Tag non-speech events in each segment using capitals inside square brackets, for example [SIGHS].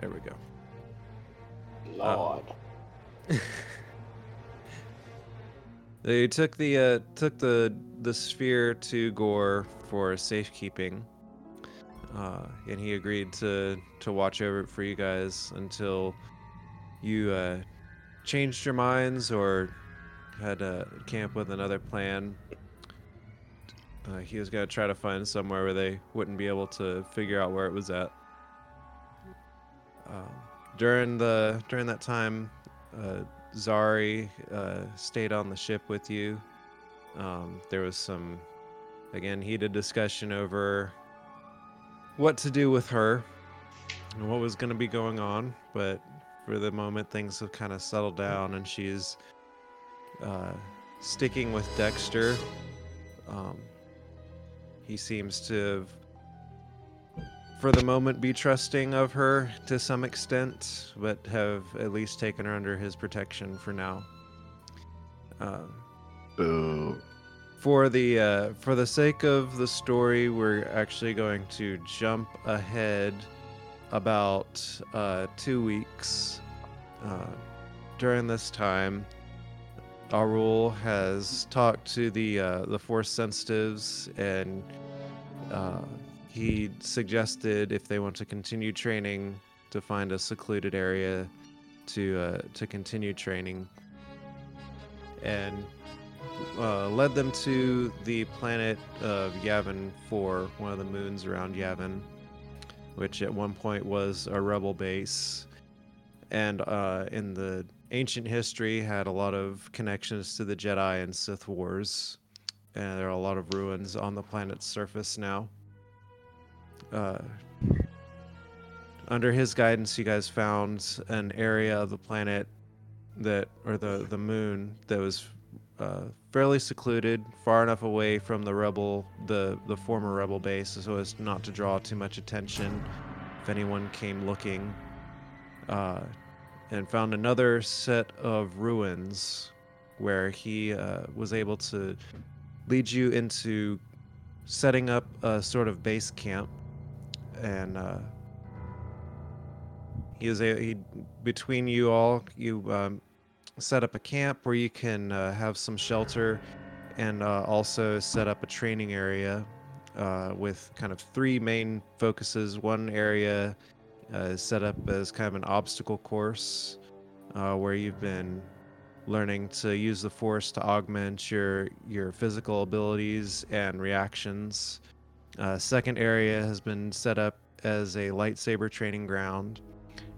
There we go. Lord. [LAUGHS] They took the uh, took the the sphere to Gore for safekeeping, uh, and he agreed to to watch over it for you guys until you uh, changed your minds or had a camp with another plan. Uh, he was gonna try to find somewhere where they wouldn't be able to figure out where it was at. During the during that time, uh, Zari uh, stayed on the ship with you. Um, there was some, again, heated discussion over what to do with her and what was going to be going on. But for the moment, things have kind of settled down, and she's uh, sticking with Dexter. Um, he seems to have for the moment be trusting of her to some extent, but have at least taken her under his protection for now. Uh, Boo. for the uh, for the sake of the story, we're actually going to jump ahead about uh, two weeks. Uh, during this time, Arul has talked to the uh, the force sensitives and. He suggested if they want to continue training to find a secluded area to uh, to continue training. And uh, led them to the planet of Yavin 4, one of the moons around Yavin, which at one point was a rebel base, and uh, in the ancient history had a lot of connections to the Jedi and Sith wars, and there are a lot of ruins on the planet's surface now uh, under his guidance, you guys found an area of the planet that, or the the moon that was uh, fairly secluded, far enough away from the rebel, the the former rebel base, so as not to draw too much attention if anyone came looking. Uh, and found another set of ruins where he uh, was able to lead you into setting up a sort of base camp and uh, he is a he between you all you um, set up a camp where you can uh, have some shelter and uh, also set up a training area uh, with kind of three main focuses. One area uh, is set up as kind of an obstacle course uh, where you've been learning to use the force to augment your your physical abilities and reactions uh, second area has been set up as a lightsaber training ground.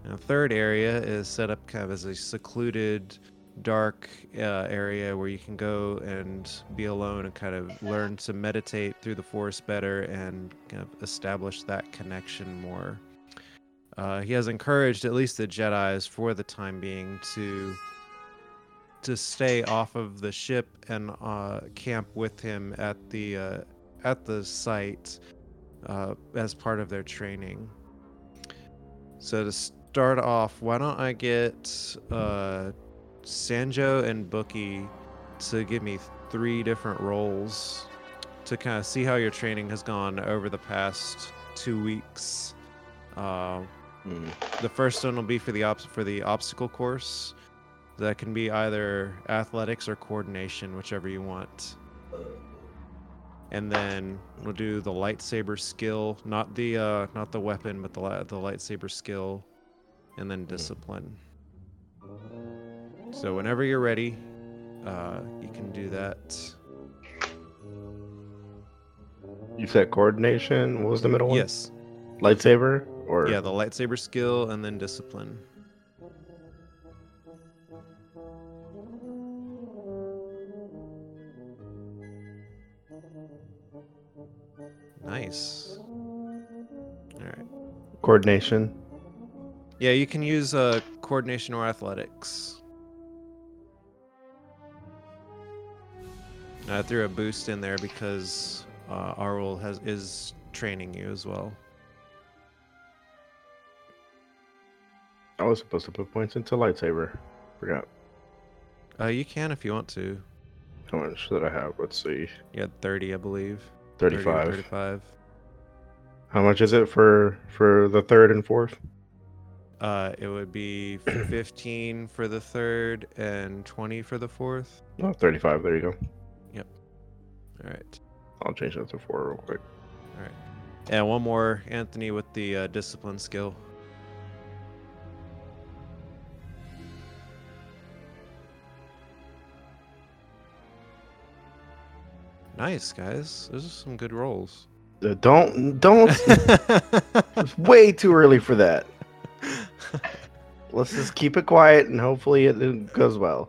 And a third area is set up kind of as a secluded, dark uh, area where you can go and be alone and kind of learn to meditate through the Force better and kind of establish that connection more. Uh, he has encouraged at least the Jedi's for the time being to to stay off of the ship and uh, camp with him at the uh, at the site uh, as part of their training. So to start off, why don't I get uh, Sanjo and Bookie to give me three different rolls to kind of see how your training has gone over the past two weeks. Uh, Mm. the first one will be for the obs- for the obstacle course. That can be either athletics or coordination, whichever you want and then we'll do the lightsaber skill, not the uh, not the weapon, but the the lightsaber skill, and then discipline. So whenever you're ready, uh, you can do that. You said coordination. What was the middle one? Yes, Lightsaber or yeah, the lightsaber skill and then discipline. Nice. All right. coordination. Yeah, you can use uh, coordination or athletics. I threw a boost in there because uh, Arul has is training you as well. I was supposed to put points into lightsaber. Forgot. Uh, you can if you want to. How much did I have? Let's see. You had 30, I believe. 30 35. 35. How much is it for for the third and fourth? Uh, it would be [CLEARS THROAT] 15 for the third and 20 for the fourth. Oh, 35. There you go. Yep. All right. I'll change that to four real quick. All right. And one more, Anthony, with the uh, discipline skill. Nice, guys. Those are some good rolls. Uh, don't, don't. [LAUGHS] it's way too early for that. Let's just keep it quiet and hopefully it, it goes well.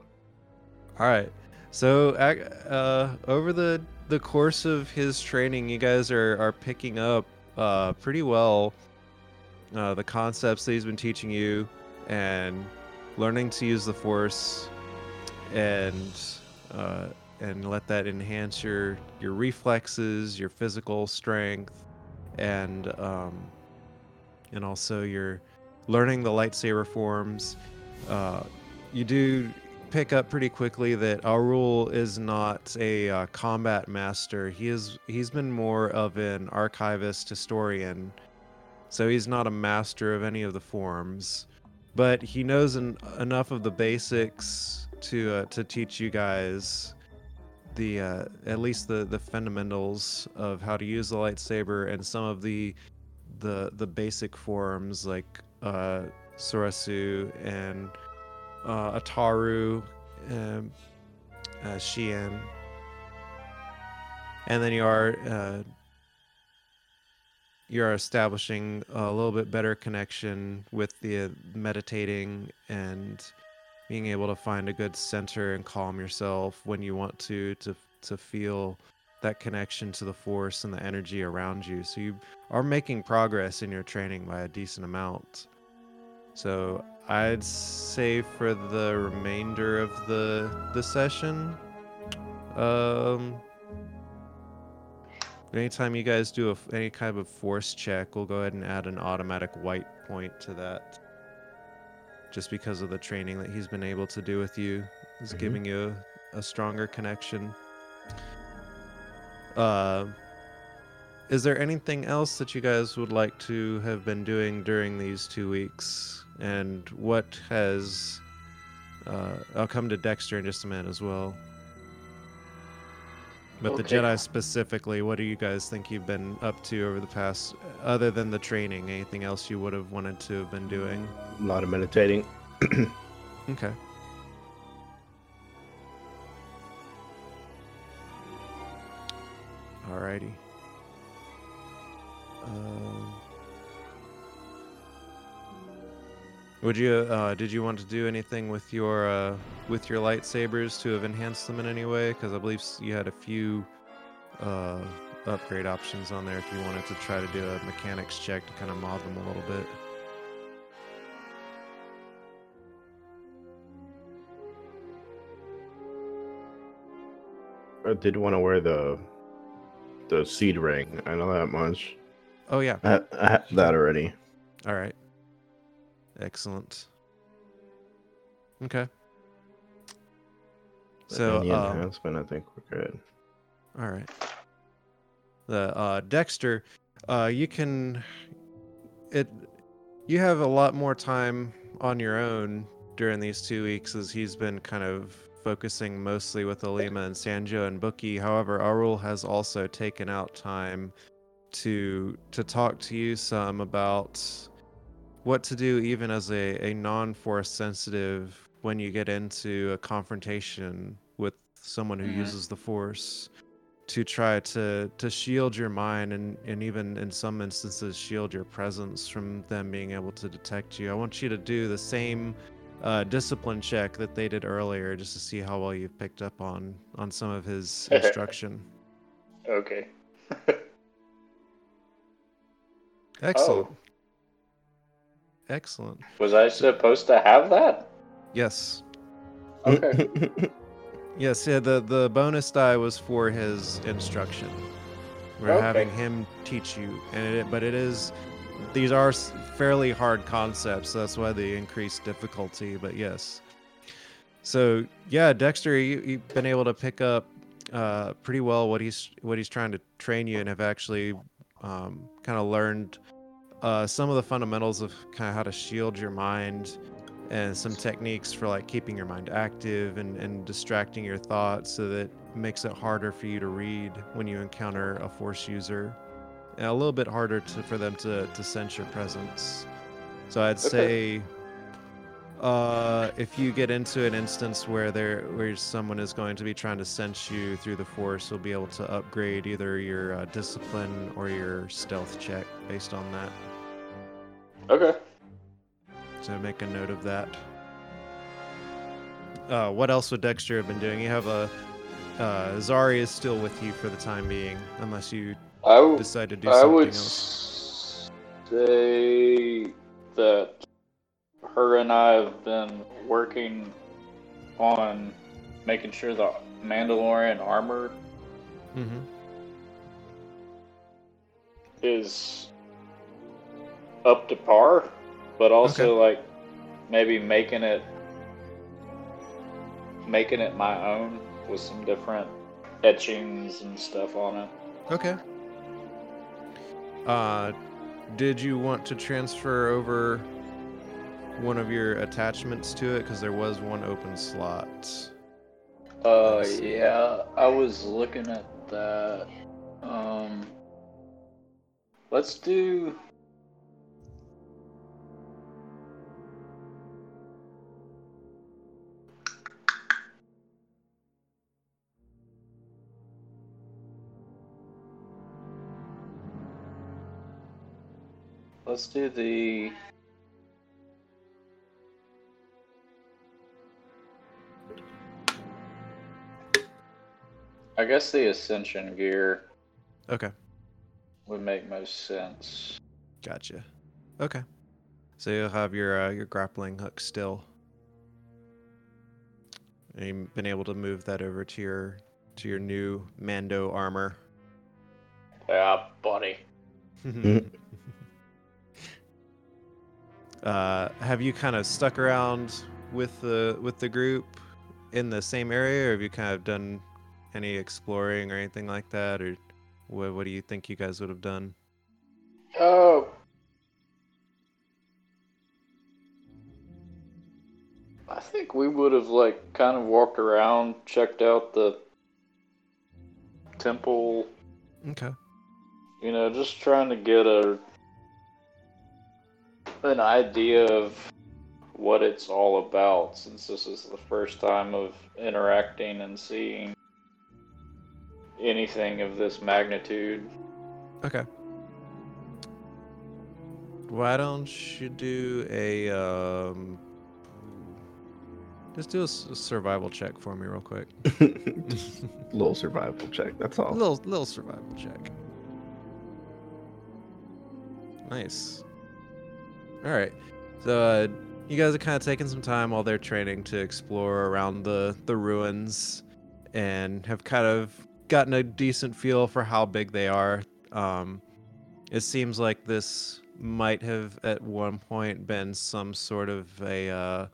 All right. So, uh, over the the course of his training, you guys are are picking up uh, pretty well uh, the concepts that he's been teaching you, and learning to use the force, and uh, and let that enhance your your reflexes, your physical strength, and um, and also your learning the lightsaber forms. Uh, you do pick up pretty quickly that Arul is not a uh, combat master. He is he's been more of an archivist historian. So he's not a master of any of the forms, but he knows en- enough of the basics to uh, to teach you guys the uh, at least the the fundamentals of how to use the lightsaber and some of the the the basic forms like uh, Soresu and uh, Ataru, um, uh, Shien, and then you are uh, you are establishing a little bit better connection with the meditating and being able to find a good center and calm yourself when you want to to to feel that connection to the force and the energy around you. So you are making progress in your training by a decent amount. So I'd say for the remainder of the the session, um, anytime you guys do a, any kind of force check, we'll go ahead and add an automatic white point to that. Just because of the training that he's been able to do with you, is Mhm. giving you a, a stronger connection. Uh, is there anything else that you guys would like to have been doing during these two weeks? And what has. Uh, I'll come to Dexter in just a minute as well. But the Jedi specifically, what do you guys think you've been up to over the past, other than the training? Anything else you would have wanted to have been doing? A lot of meditating. [CLEARS THROAT] Okay. Alrighty. Um, would you uh, did you want to do anything with your uh, with your lightsabers to have enhanced them in any way? Because I believe you had a few uh, upgrade options on there if you wanted to try to do a mechanics check to kind of mod them a little bit. I did want to wear the the seed ring. I know that much. Oh yeah. I, I have that already. All right. Excellent. Okay. So, any um, enhancement, I think we're good. all right. The uh, Dexter, uh, you can it. You have a lot more time on your own during these two weeks, as he's been kind of focusing mostly with Alima and Sanjo and Bookie. However, Arul has also taken out time to to talk to you some about what to do even as a, a non-force sensitive when you get into a confrontation with someone who Mhm. uses the force to try to to shield your mind and and even in some instances shield your presence from them being able to detect you i want you to do the same uh, discipline check that they did earlier just to see how well you've picked up on on some of his [LAUGHS] instruction Okay. [LAUGHS] excellent excellent Was I supposed to have that? yes Okay. [LAUGHS] Yes, yeah, the the bonus die was for his instruction. We're Okay. having him teach you, and it, but it is these are fairly hard concepts. That's why the increased difficulty. But yes, so yeah, Dexter, you, you've been able to pick up uh, pretty well what he's what he's trying to train you, and have actually um, kind of learned uh, some of the fundamentals of kind of how to shield your mind and some techniques for like keeping your mind active and, and distracting your thoughts so that it makes it harder for you to read when you encounter a force user and a little bit harder to, for them to, to sense your presence so i'd Okay. say uh, if you get into an instance where there where someone is going to be trying to sense you through the force, you'll be able to upgrade either your uh, discipline or your stealth check based on that. Okay. So make a note of that. Uh, what else would Dexter have been doing? You have a uh, Zari is still with you for the time being, unless you w- decide to do I something would else. say that her and I have been working on making sure the Mandalorian armor hmm is up to par, but also like maybe making it making it my own with some different etchings and stuff on it. Okay. Uh, did you want to transfer over one of your attachments to it? Because there was one open slot. Uh, yeah, I was looking at that. Um, let's do. Let's do the. I guess the Ascension gear Okay. would make most sense. Gotcha. Okay. So you'll have your uh, your grappling hook still. And you've been able to move that over to your to your new Mando armor. Yeah, buddy. [LAUGHS] uh, have you kind of stuck around with the with the group in the same area, or have you kind of done any exploring or anything like that, or what? What do you think you guys would have done? Oh. I think we would have like kind of walked around, checked out the temple, Okay. you know, just trying to get a an idea of what it's all about since this is the first time of interacting and seeing anything of this magnitude. Okay. Why don't you do a um just do a survival check for me real quick. [LAUGHS] Little survival check. That's all. little little survival check. Nice. All right. So uh, you guys are kind of taking some time while they're training to explore around the the ruins, and have kind of gotten a decent feel for how big they are. Um, it seems like this might have at one point been some sort of a uh,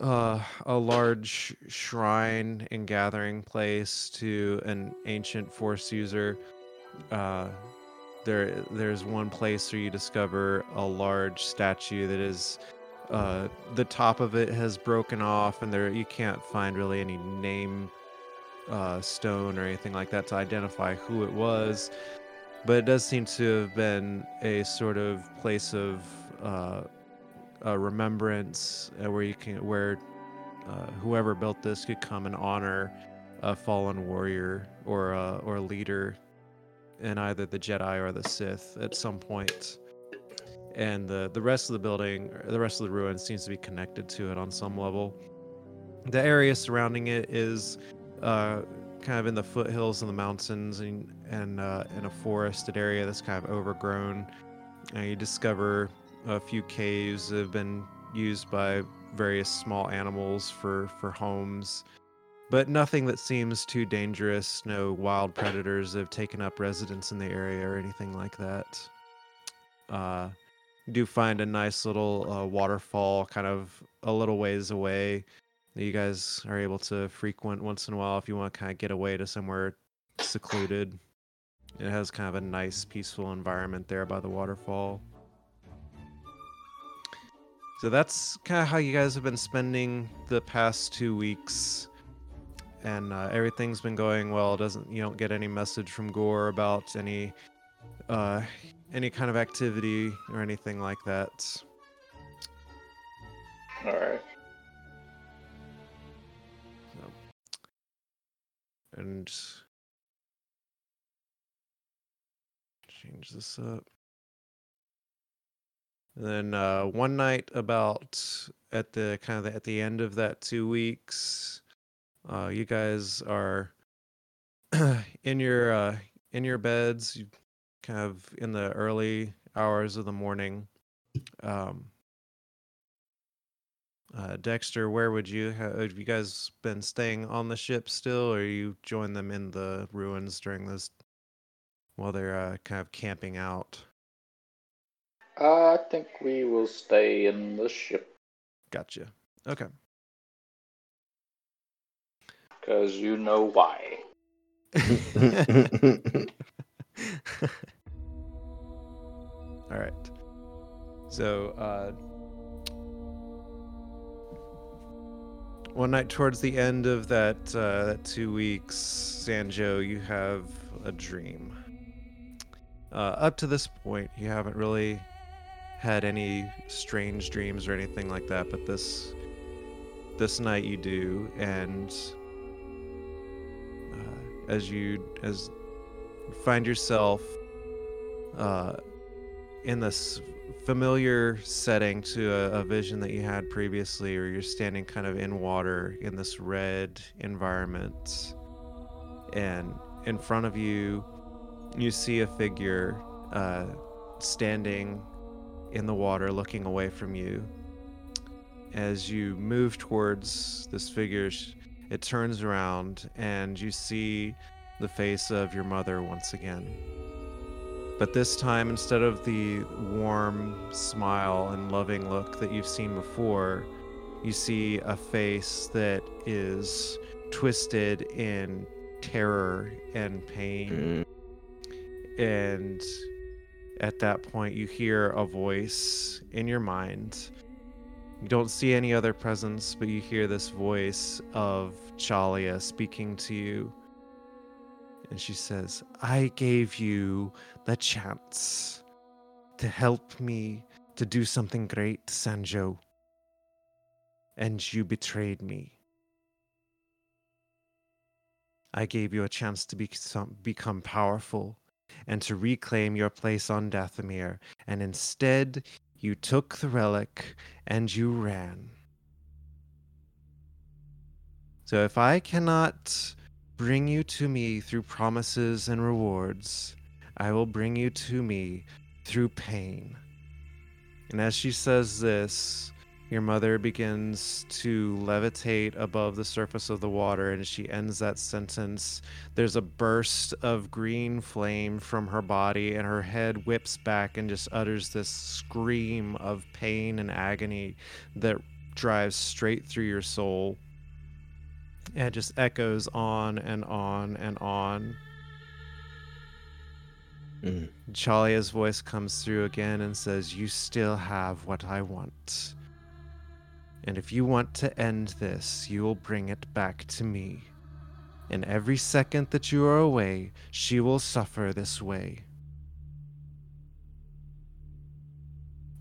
uh, a large shrine and gathering place to an ancient force user. Uh, there, there's one place where you discover a large statue that is, uh, the top of it has broken off, and there you can't find really any name, uh, stone or anything like that to identify who it was. But it does seem to have been a sort of place of uh, remembrance uh, where you can where uh, whoever built this could come and honor a fallen warrior or or a leader in either the Jedi or the Sith at some point. And the the rest of the building, the rest of the ruins seems to be connected to it on some level. The area surrounding it is uh, kind of in the foothills of the mountains and and uh, in a forested area that's kind of overgrown. And you discover a few caves that have been used by various small animals for for homes but nothing that seems too dangerous. No wild predators have taken up residence in the area or anything like that. Uh do find a nice little uh, waterfall kind of a little ways away that you guys are able to frequent once in a while if you want to kind of get away to somewhere secluded. It has kind of a nice peaceful environment there by the waterfall. So that's kind of how you guys have been spending the past two weeks, and uh, everything's been going well. Doesn't you don't get any message from Gore about any uh, any kind of activity or anything like that. All right. and change this up. And then uh, one night, about at the kind of the, at the end of that two weeks, uh, you guys are [CLEARS THROAT] in your uh, in your beds, you kind of in the early hours of the morning. Um, uh, Dexter, where would you have, have you guys been staying on the ship still, or you join them in the ruins during this while they're uh, kind of camping out? I think we will stay in the ship Gotcha. Okay. Because you know why. [LAUGHS] All right. So, uh, one night towards the end of that uh, two weeks, Sanjo, you have a dream. Uh, up to this point, you haven't really had any strange dreams or anything like that, but this this night you do, and as you as find yourself uh, in this familiar setting to a, a vision that you had previously, or you're standing kind of in water in this red environment, and in front of you, you see a figure uh, standing in the water, looking away from you. As you move towards this figure, sh- it turns around, and you see the face of your mother once again. But this time, instead of the warm smile and loving look that you've seen before, you see a face that is twisted in terror and pain. And at that point, you hear a voice in your mind. You don't see any other presence, but you hear this voice of Chalia speaking to you. And she says, I gave you the chance to help me to do something great, Sanjo. And you betrayed me. I gave you a chance to be, some, become powerful and to reclaim your place on Dathomir, and instead you took the relic and you ran. So if I cannot bring you to me through promises and rewards, I will bring you to me through pain. And as she says this, your mother begins to levitate above the surface of the water, and she ends that sentence. There's a burst of green flame from her body, and her head whips back and just utters this scream of pain and agony that drives straight through your soul. And it just echoes on and on and on. Mm. Chalia's voice comes through again and says, You still have what I want. And if you want to end this, you will bring it back to me. And every second that you are away, she will suffer this way.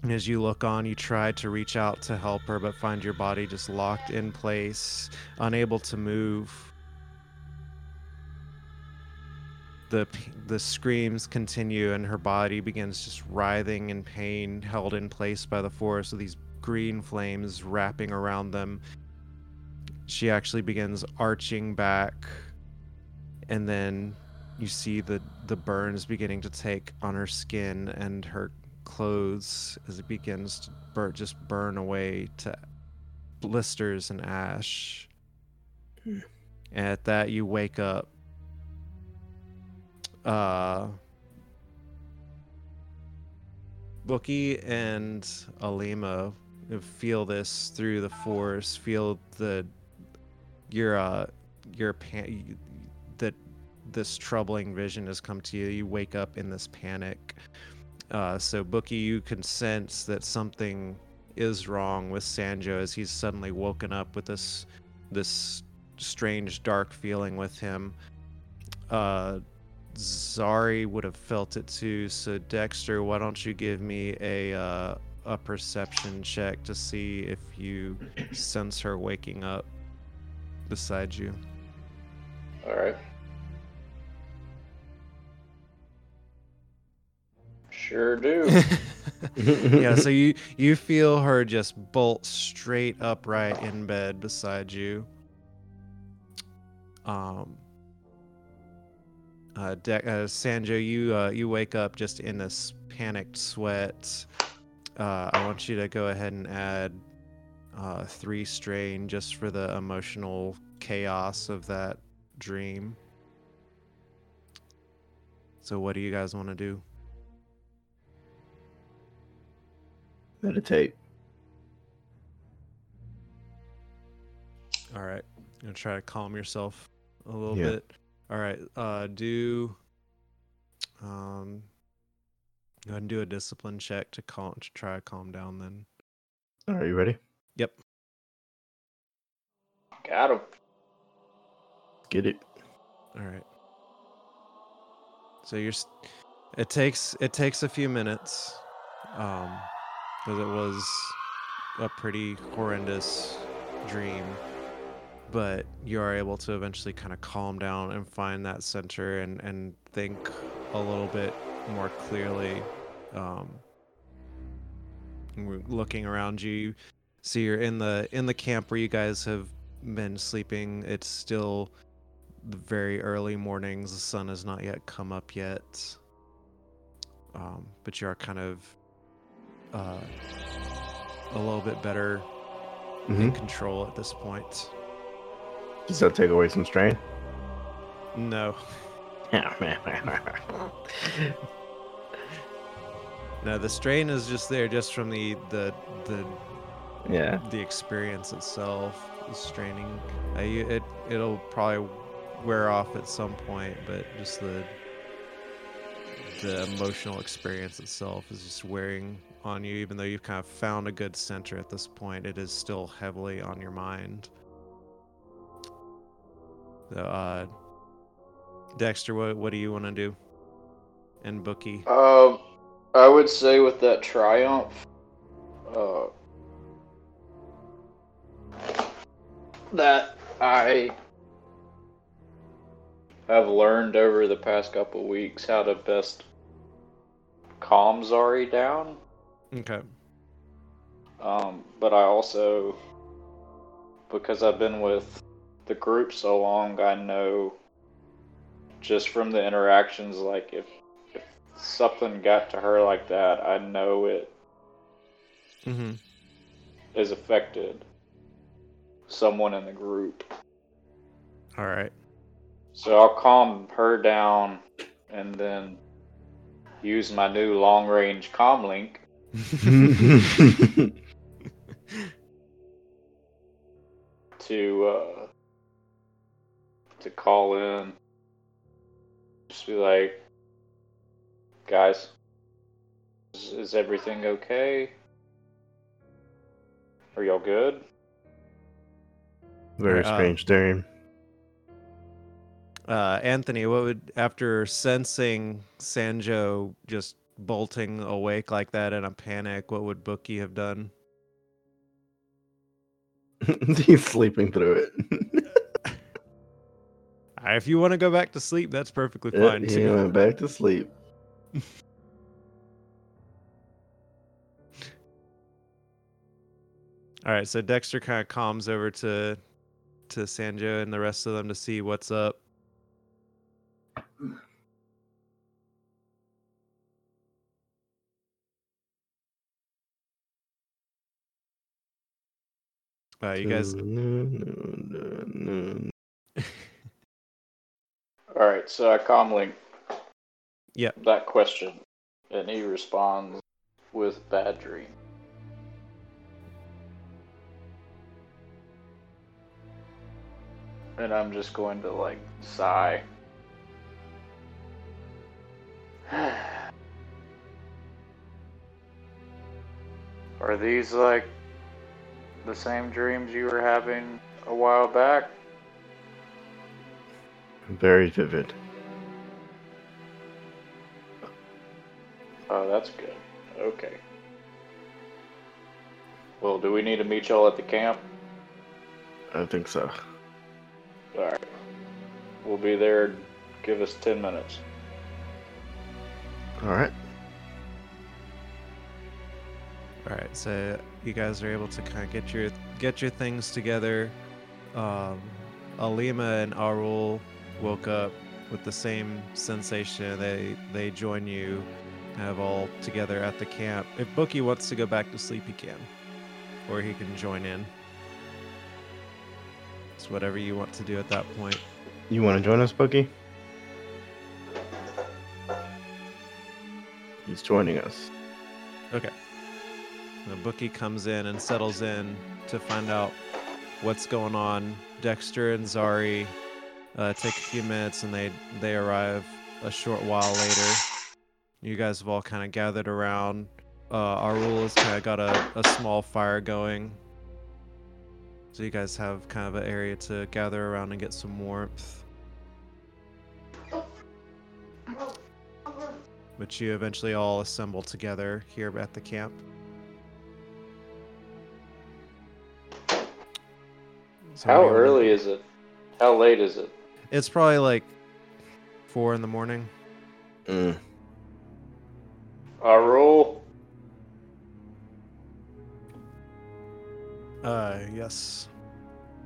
And as you look on, you try to reach out to help her, but find your body just locked in place, unable to move. The, the screams continue, and her body begins just writhing in pain, held in place by the force of these green flames wrapping around them. She actually begins arching back, and then you see the the burns beginning to take on her skin and her clothes as it begins to just burn away to blisters and ash. At that, you wake up. Uh, Bookie and Alima feel this through the force. Feel the your uh your pan that this troubling vision has come to you. You wake up in this panic. Uh, so Bookie, you can sense that something is wrong with Sanjo as he's suddenly woken up with this this strange dark feeling with him. Uh, Zari would have felt it too. So Dexter, why don't you give me a uh, a perception check to see if you sense her waking up beside you. All right. Sure do. [LAUGHS] [LAUGHS] yeah, so you you feel her just bolt straight upright in bed beside you. Um uh, De- uh Sanjo, you uh, you wake up just in this panicked sweat. Uh, I want you to go ahead and add uh, three strain just for the emotional chaos of that dream. So, what do you guys want to do? Meditate. All right, I'm gonna try to calm yourself a little Yeah. bit. All right, uh, do um, go ahead and do a discipline check to calm to try to calm down. Then, Are you ready? yep. Got him. Get it. All right. So you're. It takes it takes a few minutes, um, because it was a pretty horrendous dream, but you are able to eventually kind of calm down and find that center and and think a little bit more clearly. Um, looking around you, see you're in the in the camp where you guys have been sleeping. It's still the very early mornings. The sun has not yet come up yet. Um, but you are kind of uh, a little bit better hmm in control at this point. Does that take away some strain? No, [LAUGHS] [LAUGHS] no, the strain is just there, just from the the the yeah. the experience itself. The straining, you, it it'll probably wear off at some point, but just the the emotional experience itself is just wearing on you. Even though you've kind of found a good center at this point, it is still heavily on your mind. So, uh, Dexter, what what do you want to do? And Bookie, Um, I would say with that triumph, uh, that I have learned over the past couple weeks how to best calm Zari down. okay, Um, but I also, because I've been with the group so long, I know just from the interactions, like if if something got to her like that, I know it mm-hmm. has affected someone in the group. all right, So I'll calm her down and then use my new long range comm link [LAUGHS] to uh, to call in. Just be like, guys, is, is everything okay? Are y'all good? Very Uh, strange dream. uh, Anthony, what would after sensing Sanjo just bolting awake like that in a panic, what would Bookie have done? [LAUGHS] He's sleeping through it. If you want to go back to sleep, that's perfectly fine he too. went back to sleep. [LAUGHS] All right, so Dexter kind of calms over to to Sanjo and the rest of them to see what's up. Uh, you guys, All right, so I link Yep. that question, and he responds with bad dream. And I'm just going to like sigh. [SIGHS] Are these like the same dreams you were having a while back? Very vivid. Oh, that's good. Okay. Well, do we need to meet y'all at the camp? I think so. Alright. We'll be there. Give us 10 minutes. All right. All right, so you guys are able to kind of get your get your things together. Um, Alima and Arul woke up with the same sensation. They they join you, kind of all together at the camp. If Bookie wants to go back to sleep, he can, or he can join in. It's whatever you want to do at that point. You want to join us, Bookie? He's joining us. Okay. The bookie comes in and settles in to find out what's going on. Dexter and Zari uh, take a few minutes and they they arrive a short while later. You guys have all kind of gathered around. Uh, Arul has kind of got a, a small fire going. So you guys have kind of an area to gather around and get some warmth. But you eventually all assemble together here at the camp. So How do you wanna- early is it? How late is it? It's probably like four in the morning. Mm. Arul, Uh, yes.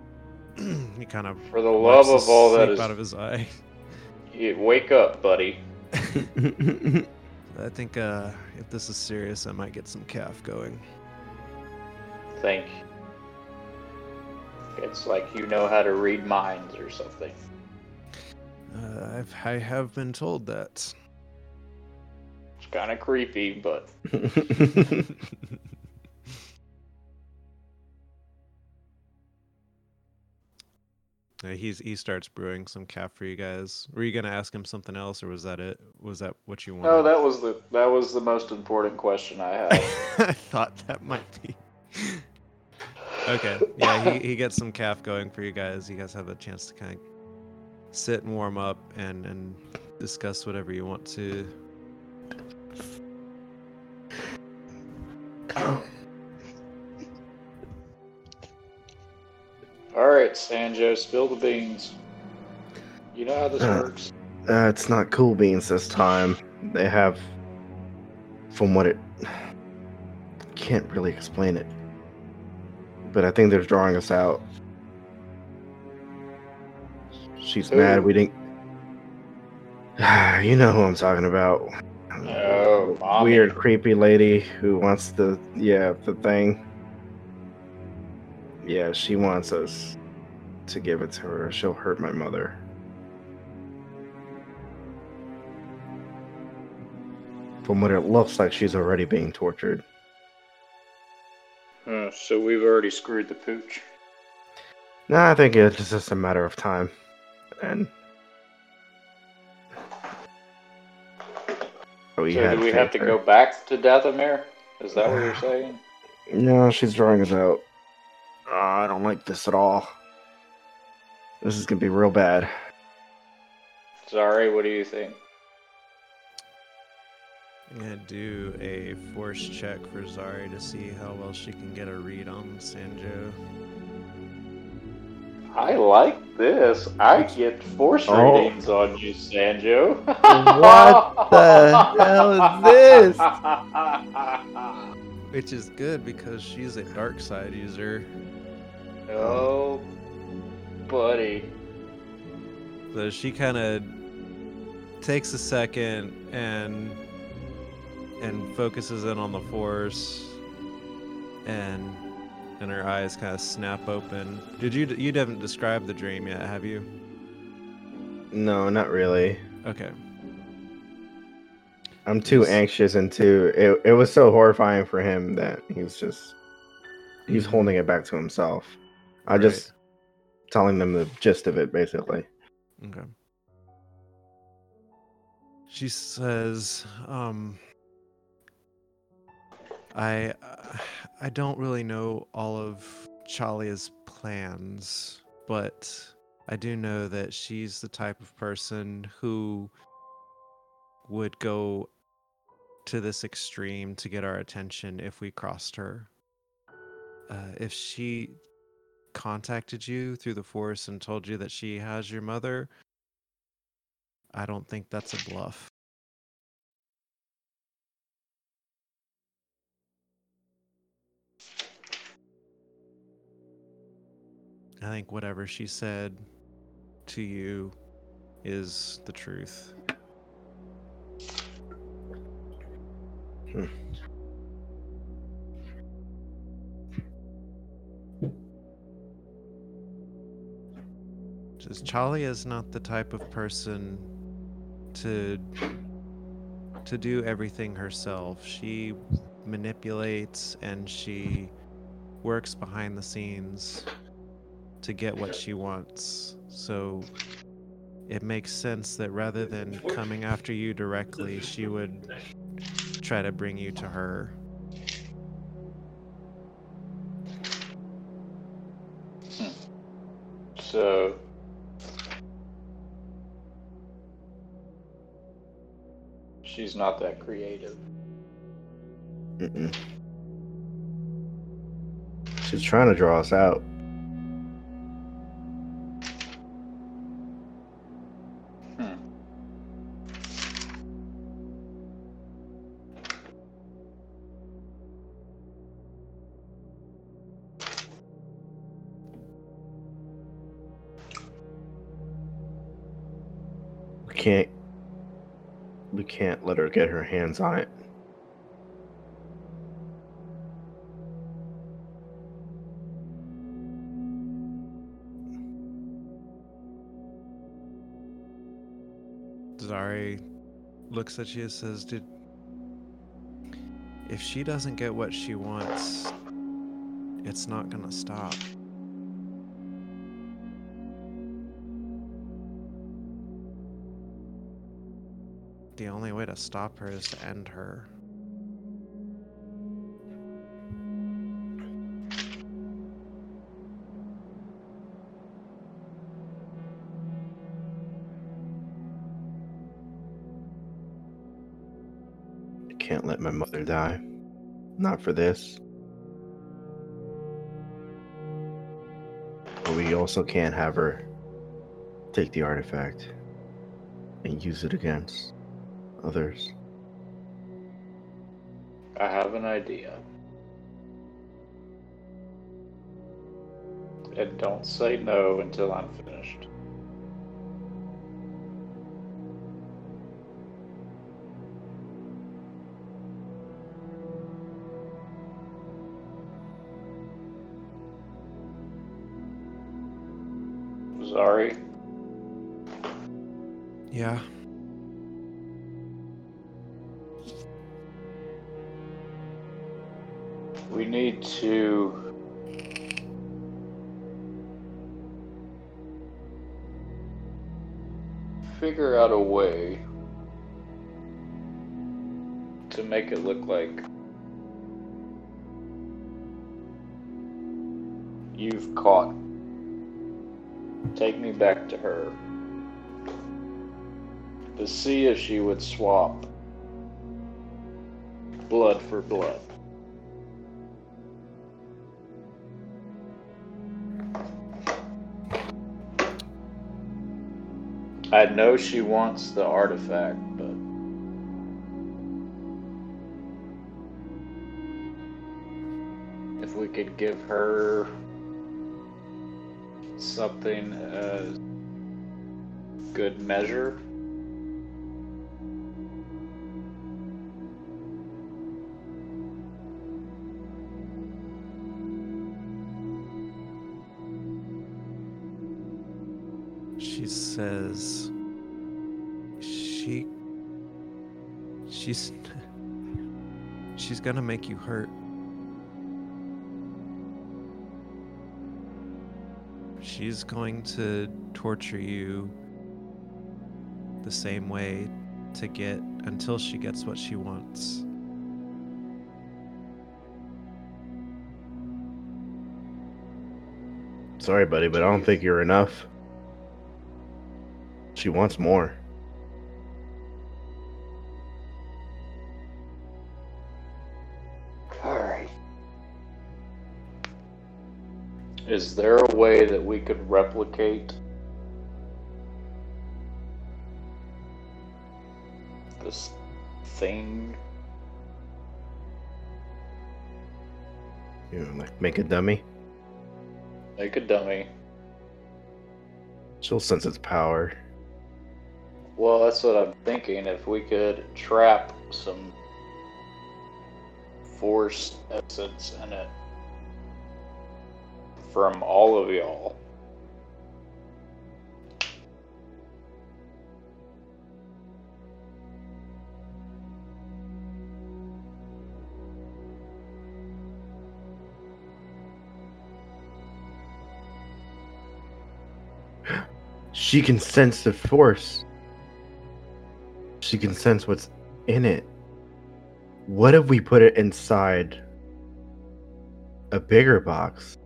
[CLEARS THROAT] he kind of for the love of all that is out of his eye. [LAUGHS] you wake up, buddy. [LAUGHS] I think uh, if this is serious, I might get some caf going. Think. It's like you know how to read minds or something. Uh, I've, I have been told that. It's kind of creepy, but [LAUGHS] Uh, he's he starts brewing some caf for you guys. Were you gonna ask him something else, or was that it? Was that what you wanted? no, that was the that was the most important question I had. [LAUGHS] I thought that might be. [LAUGHS] okay, yeah, he, he gets some caf going for you guys. You guys have a chance to kind of sit and warm up and and discuss whatever you want to. All right, Sanjo, spill the beans. You know how this Uh, works. uh, it's not cool beans this time. They have, from what it, can't really explain it. But I think they're drawing us out. She's mad we didn't. [SIGHS] you know who I'm talking about. Oh, mommy. Weird, creepy lady who wants the yeah the thing. Yeah, she wants us to give it to her. She'll hurt my mother. From what it looks like, she's already being tortured. Uh, so we've already screwed the pooch. Nah, I think it's just a matter of time. And we so do we have to faith go back to Dathomir? Is that what you're saying? [SIGHS] No, she's drawing us out. Uh, I don't like this at all. This is gonna be real bad. Sorry, what do you think? I'm gonna do a force check for Zari to see how well she can get a read on Sanjo. I like this. I get force Oh. ratings on you, Sanjo. What the hell is [LAUGHS] this? [LAUGHS] Which is good because she's a dark side user. oh, buddy. So she kind of takes a second and and focuses in on the force, and and her eyes kind of snap open. Did you you haven't described the dream yet, have you? No, not really. Okay. I'm too anxious and too. It, it was so horrifying for him that he was just. He's holding it back to himself. I Right. just telling them the gist of it, basically. Okay. She says, um, I uh, I don't really know all of Chalia's plans, but I do know that she's the type of person who would go to this extreme to get our attention if we crossed her. Uh, if she contacted you through the force and told you that she has your mother, I don't think that's a bluff. I think whatever she said to you is the truth. Hmm. Just is not the type of person to to do everything herself. She manipulates and she works behind the scenes to get what she wants. So it makes sense that rather than coming after you directly, she would try to bring you to her. Hmm. So she's not that creative. Mm-mm. She's trying to draw us out. Get her hands on it. Zari looks at you and says, Did if she doesn't get what she wants, it's not gonna stop. To stop her is to end her. I can't let my mother die. Not for this. But we also can't have her take the artifact and use it against others. I have an idea. And don't say no until I'm finished. Sorry. Yeah. Take me back to her to see if she would swap blood for blood. I know she wants the artifact, but if we could give her something as good measure. She says she she's [LAUGHS] she's gonna make you hurt. she's going to torture you the same way to get until she gets what she wants. Sorry, buddy, but I don't think you're enough. She wants more. Is there a way that we could replicate this thing? You know, like make a dummy. Make a dummy. She'll sense its power. Well, that's what I'm thinking. If we could trap some force essence in it from all of y'all. She can sense the force. She can sense what's in it. What if we put it inside a bigger box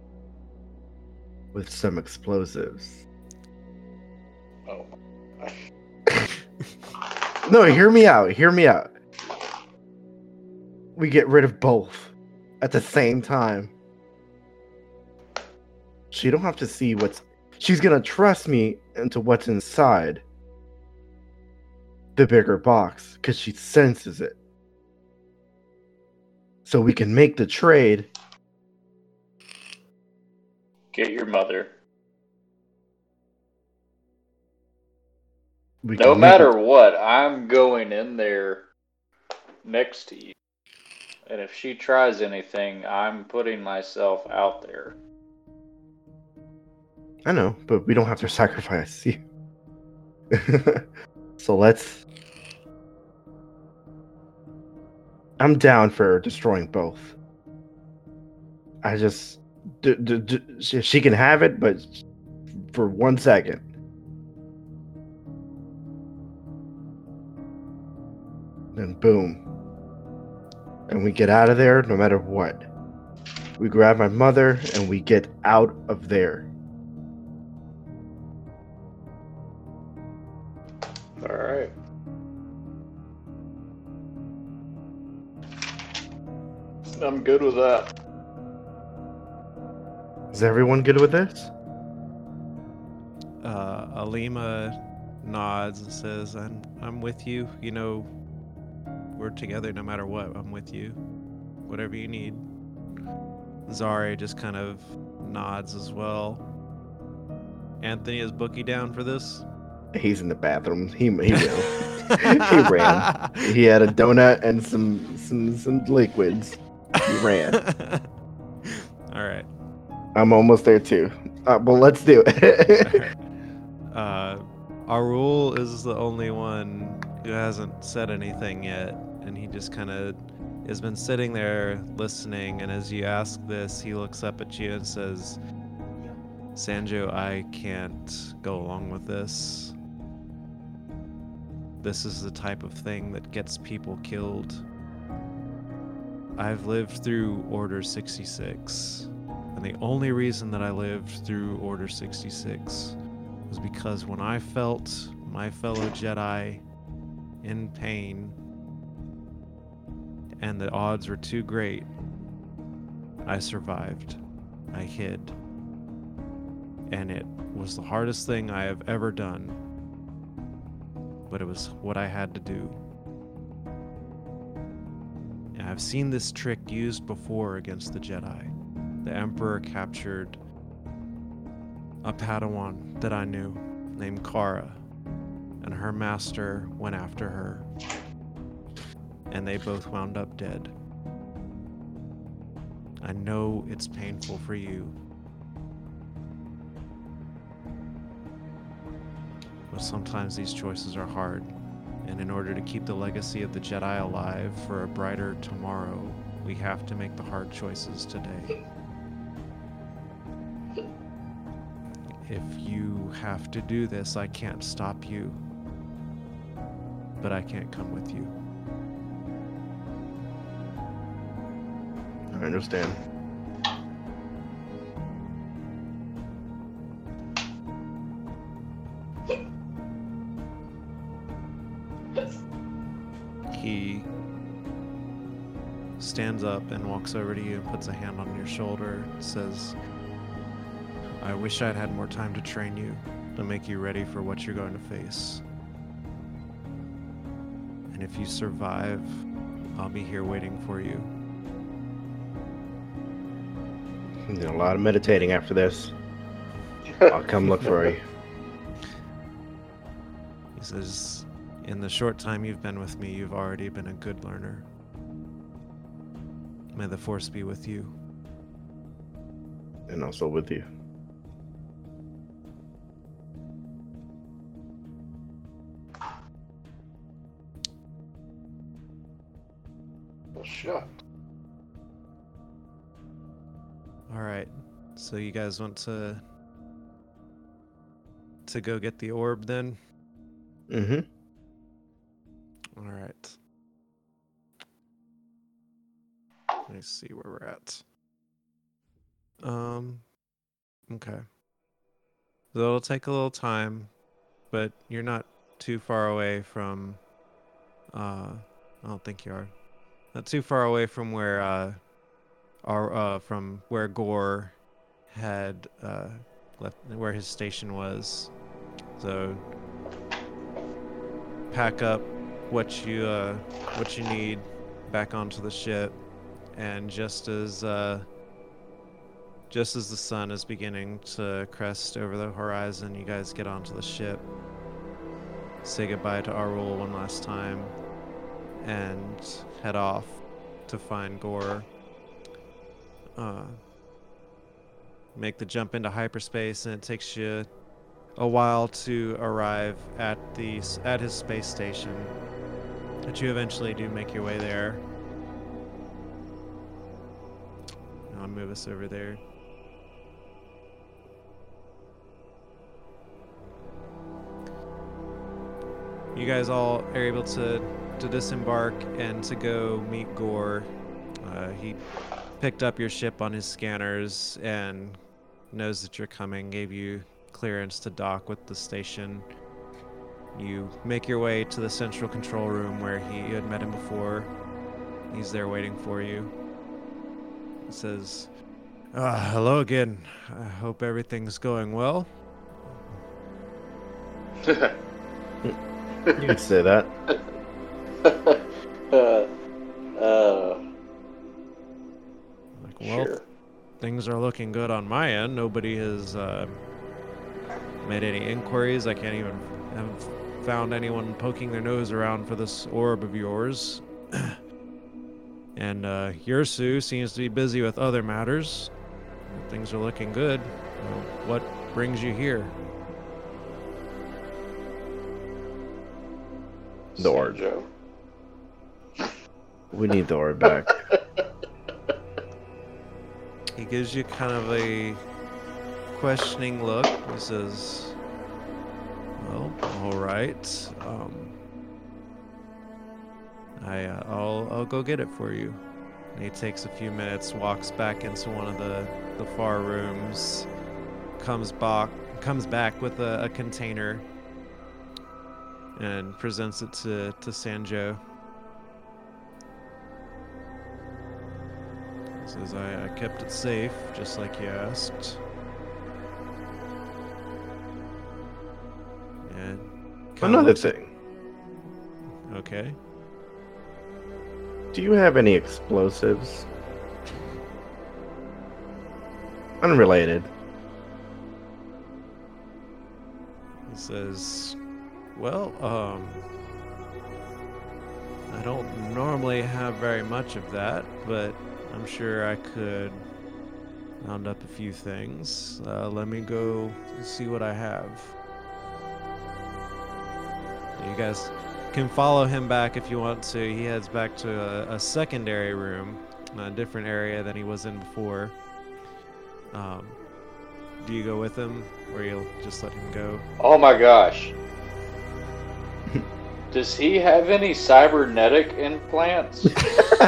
with some explosives? Oh. [LAUGHS] No, hear me out. Hear me out. We get rid of both at the same time. She don't have to see what's. She's gonna trust me into what's inside the bigger box because she senses it. So we can make the trade. Get your mother. We No matter what, I'm going in there next to you. And if she tries anything, I'm putting myself out there. I know, but we don't have to sacrifice you. [LAUGHS] so let's. I'm down for destroying both. I just. D- d- d- she can have it, but for one second. Then boom. And we get out of there no matter what. We grab my mother and we get out of there. Alright. I'm good with that. Is everyone good with this? Uh, Alima nods and says, "I'm I'm with you. You know, we're together no matter what. I'm with you. Whatever you need." Zare just kind of nods as well. Anthony is Bookie down for this. He's in the bathroom. He he will. He ran. he had a donut and some some some liquids. He ran. [LAUGHS] All right. I'm almost there too. Uh, well, let's do it. [LAUGHS] uh, Arul is the only one who hasn't said anything yet, and he just kind of has been sitting there listening. And as you ask this, he looks up at you and says, "Sanjo, I can't go along with this. This is the type of thing that gets people killed. I've lived through Order 66." And the only reason that I lived through Order 66 was because when I felt my fellow Jedi in pain and the odds were too great, I survived. I hid. And it was the hardest thing I have ever done. But it was what I had to do. And I've seen this trick used before against the Jedi the Emperor captured a Padawan that I knew named Kara, and her master went after her, and they both wound up dead. I know it's painful for you, but sometimes these choices are hard, and in order to keep the legacy of the Jedi alive for a brighter tomorrow, we have to make the hard choices today. If you have to do this, I can't stop you, but I can't come with you. I understand. He stands up and walks over to you and puts a hand on your shoulder and says, I wish I'd had more time to train you to make you ready for what you're going to face. And if you survive, I'll be here waiting for you. Did a lot of meditating after this. [LAUGHS] I'll come look for you. He says, In the short time you've been with me, you've already been a good learner. May the Force be with you. And also with you. So you guys want to to go get the orb then? Mm-hmm. All right. Let me see where we're at. Um okay. So it'll take a little time, but you're not too far away from uh I don't think you are. Not too far away from where uh our uh from where Gore had uh left where his station was. So pack up what you uh, what you need back onto the ship, and just as uh, just as the sun is beginning to crest over the horizon, you guys get onto the ship. Say goodbye to Arul one last time, and head off to find Gore. Uh, make the jump into hyperspace, and it takes you a while to arrive at the at his space station. But you eventually do make your way there. I'll move us over there. You guys all are able to to disembark and to go meet Gore. Uh, he picked up your ship on his scanners and knows that you're coming. Gave you clearance to dock with the station. You make your way to the central control room where he you had met him before. He's there waiting for you. He says, ah, "Hello again. I hope everything's going well." [LAUGHS] You could say that. [LAUGHS] uh, uh, Like, well, sure. things are looking good on my end. Nobody has uh, made any inquiries. I can't even haven't found anyone poking their nose around for this orb of yours. [CLEARS THROAT] and uh, Yursu seems to be busy with other matters. Things are looking good. Well, what brings you here? The orb. Joe. We need the orb back. [LAUGHS] Gives you kind of a questioning look. He says, "Well, all right. Um, I, uh, I'll, I'll go get it for you." And he takes a few minutes, walks back into one of the, the far rooms, comes back, comes back with a, a container, and presents it to to Sanjo. Says I, I kept it safe, just like you asked. And Another thing. Okay. Do you have any explosives? Unrelated. He says, "Well, um, I don't normally have very much of that, but I'm sure I could round up a few things. Uh, let me go see what I have." You guys can follow him back if you want to. He heads back to a, a secondary room, a different area than he was in before. Um, do you go with him, or you'll just let him go? Oh my gosh. Does he have any cybernetic implants? [LAUGHS]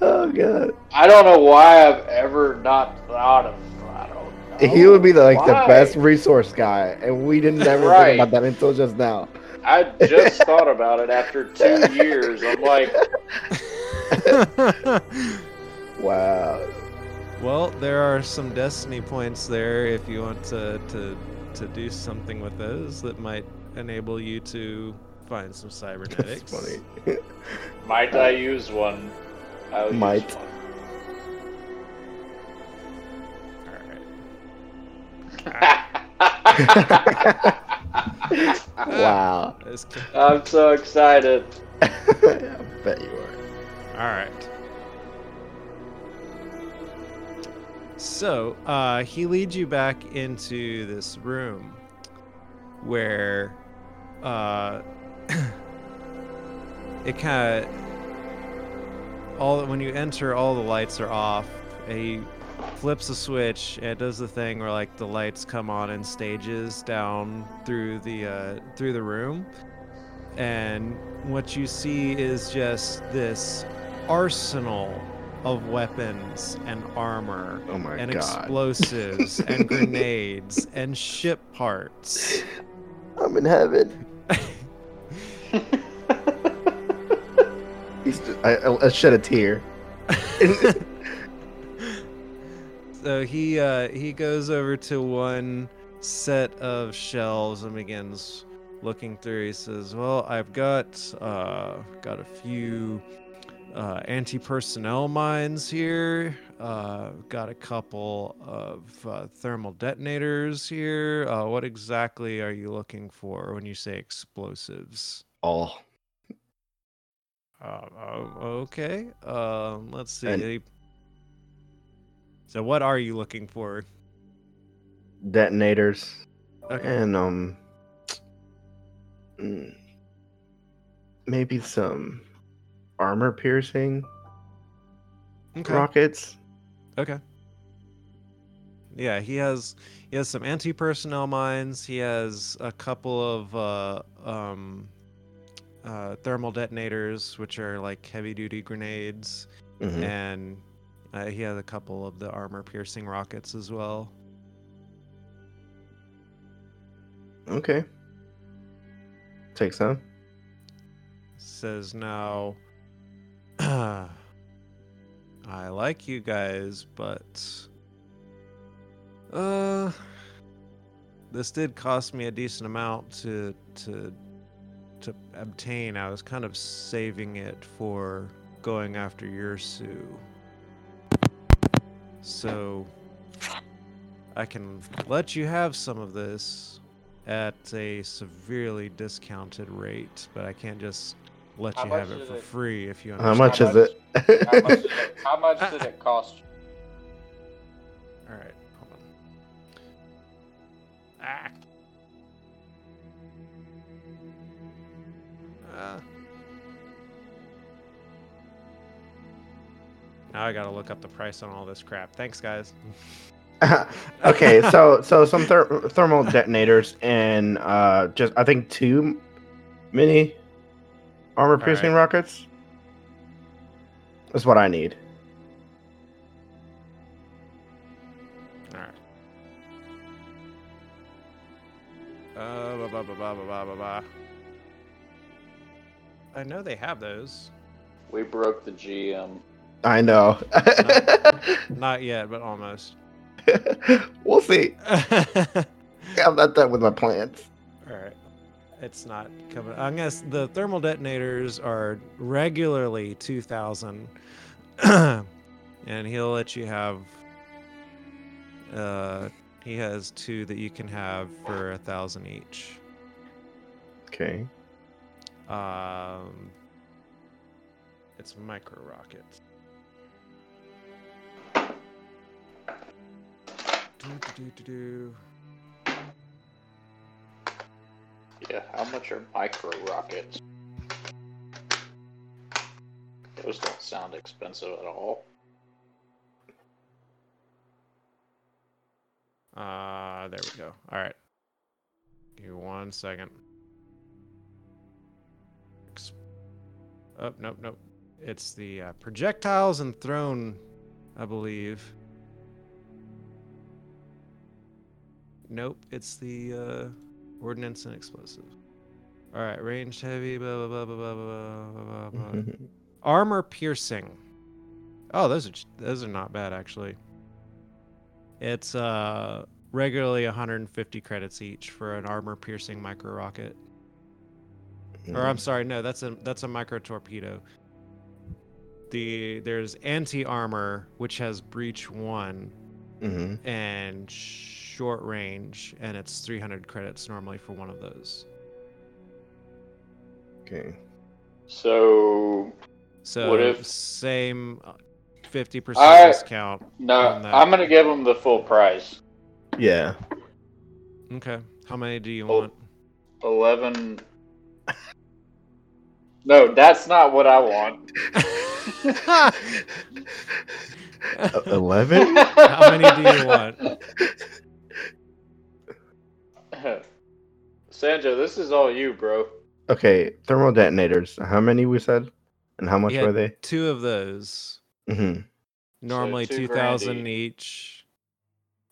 oh god. I don't know why I've ever not thought of. I don't know. He would be the, like the best resource guy, and we didn't ever Right. think about that until just now. I just thought about it after two [LAUGHS] years. I'm like, [LAUGHS] Wow. well, there are some destiny points there if you want to to to do something with those that might enable you to find some cybernetics. That's funny. [LAUGHS] might I use one? I'll Might. Use one. All right. wow. That's c- I'm so excited. I bet you are. All right. So uh, he leads you back into this room where uh, [COUGHS] it kind of all when you enter, all the lights are off. He flips a switch and it does the thing where like the lights come on in stages down through the uh, through the room, and what you see is just this arsenal of weapons and armor Oh my and god. explosives and [LAUGHS] grenades and ship parts. I'm in heaven. He's just, I, I, I shed a tear. [LAUGHS] So he uh, he goes over to one set of shelves and begins looking through. He says, "Well, I've got uh, got a few uh, anti-personnel mines here. Uh, got a couple of uh, thermal detonators here. Uh, what exactly are you looking for when you say explosives?" All. Uh, oh, okay. Um, let's see. And- So, what are you looking for? detonators Okay. and um mm, maybe some armor piercing Okay. rockets Okay. Yeah, he has he has some anti-personnel mines. He has a couple of uh, um, uh, thermal detonators, which are like heavy-duty grenades, Mhm. and uh, he has a couple of the armor-piercing rockets as well. okay take some Says now, [CLEARS THROAT] I like you guys, but uh, this did cost me a decent amount to to to obtain. I was kind of saving it for going after Yursu. So I can let you have some of this at a severely discounted rate, but I can't just let How you have it for it? free if you want. how much is it How much, did it, how much did it cost you? All right, hold on. Ah. Uh. Now I gotta look up the price on all this crap. Thanks, guys. [LAUGHS] okay so so some ther- thermal detonators and uh just i think two mini armor piercing right. rockets that's what I need. Uh, I know they have those. We broke the GM. I know. not, not yet, but almost. [LAUGHS] we'll see. [LAUGHS] I'm not done with my plans. All right. It's not coming. I guess the thermal detonators are regularly 2,000. [CLEARS THROAT] and he'll let you have. Uh, he has two that you can have for a thousand each. okay Um, it's micro rockets. Do, do, do, do, Yeah, how much are micro rockets? Those don't sound expensive at all. Uh, there we go. All right. Give me one second. Oh, nope, nope. It's the uh, projectiles and thrown, I believe. Nope, it's the uh, ordnance and explosive. All right, ranged heavy. Blah blah blah blah blah blah blah. blah. [LAUGHS] Armor piercing. Oh, those are those are not bad actually. It's uh regularly 150 credits each for an armor piercing micro rocket. Or I'm sorry, no, that's a that's a micro torpedo. The there's anti armor which has breach one hmm and short range, and it's 300 credits normally for one of those. Okay. So So if- same uh, 50% I- discount. no, I'm gonna give them the full price. Yeah. Okay, how many do you want? Eleven. No, that's not what I want. [LAUGHS] [LAUGHS] Eleven. How many do you want? [LAUGHS] [LAUGHS] Sanjo, this is all you, bro. Okay. Thermal detonators. How many we said, and how much were they? Two of those. hmm Normally two 2000 each.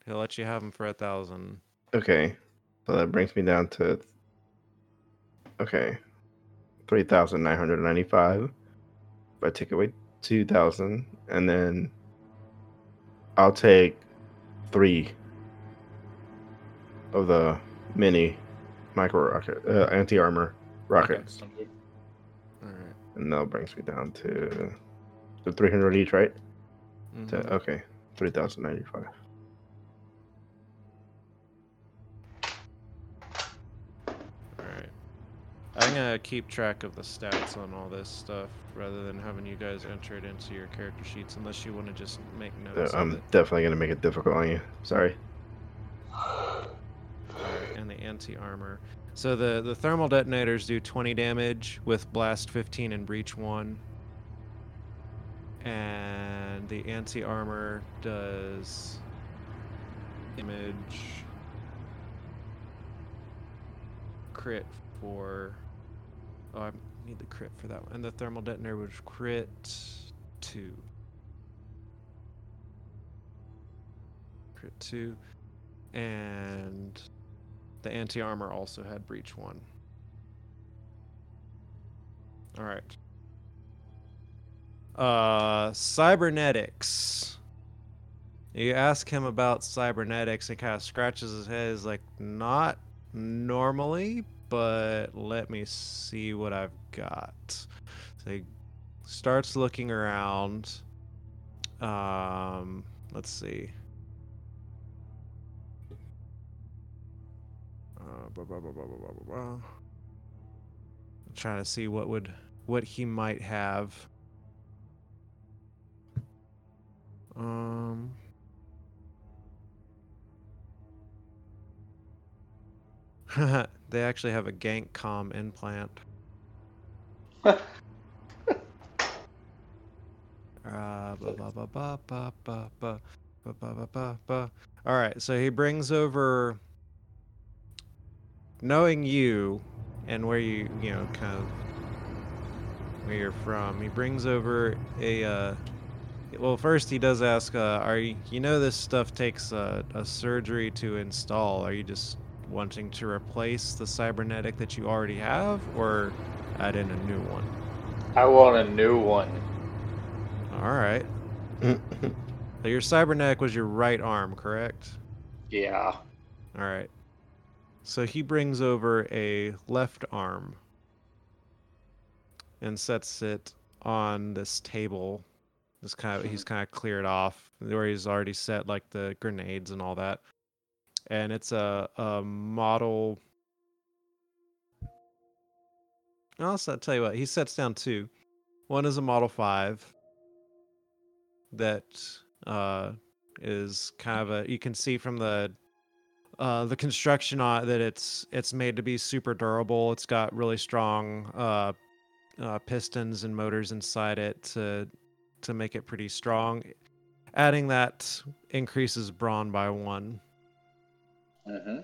He'll let you have them for a thousand. Okay. So that brings me down to. Okay. Three thousand nine hundred ninety-five. If I take away two thousand, and then I'll take three of the mini micro rocket, uh, anti armor rockets, All right. and that brings me down to the three hundred each, right? To, Mhm. okay, three thousand ninety-five. All right. I'm gonna keep track of the stats on all this stuff rather than having you guys enter it into your character sheets, unless you want to just make notes I'm it. definitely gonna make it difficult on you. Sorry. [SIGHS] [LAUGHS] Alright, and the anti armor. So the the thermal detonators do 20 damage with blast 15 and breach 1. And the anti armor does image crit for Oh, I need the crit for that one. And the thermal detonator would crit 2. Crit 2 and the anti armor also had breach one. All right. Uh, cybernetics. You ask him about cybernetics, and kind of scratches his head. He's like, not normally, but let me see what I've got. So he starts looking around. Um, let's see. Blah, blah, blah, blah, blah, blah, blah, blah. I'm trying to see what would what he might have. Um. they actually have a gank com implant. Uh, ba, ba, ba, ba, ba, ba, ba, ba, ba, ba, ba, ba. All right, so he brings over, knowing you and where you, you know, kind of where you're from. He brings over a. Uh, well, first he does ask, uh, "Are you, you know this stuff takes a, a surgery to install? Are you just wanting to replace the cybernetic that you already have, or add in a new one?" I want a new one. All right. [LAUGHS] So your cybernetic was your right arm, correct? Yeah. All right. So he brings over a left arm and sets it on this table. This kind of he's kind of cleared off where he's already set like the grenades and all that. And it's a, a model. I'll tell you what, he sets down two. One is a Model 5 that uh, is kind of a. You can see from the uh, the construction on that it's it's made to be super durable. It's got really strong uh, uh, pistons and motors inside it to to make it pretty strong. Adding that increases brawn by one. Mm-hmm.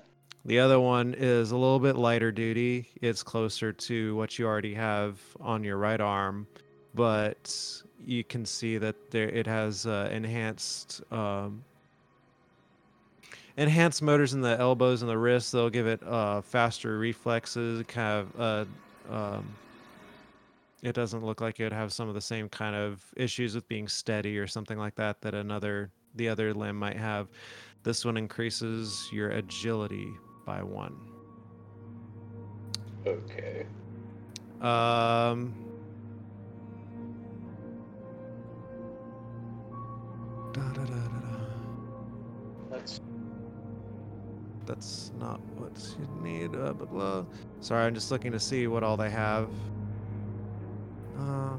The other one is a little bit lighter duty. It's closer to what you already have on your right arm, but you can see that there it has uh, enhanced um, enhanced motors in the elbows and the wrists. They'll give it uh, faster reflexes. Kind of, uh, um, it doesn't look like it would have some of the same kind of issues with being steady or something like that that another the other limb might have. This one increases your agility by one. Okay. Um. Da, da, da. That's That's not what you need. Uh, blah, blah. Sorry, I'm just looking to see what all they have. Uh,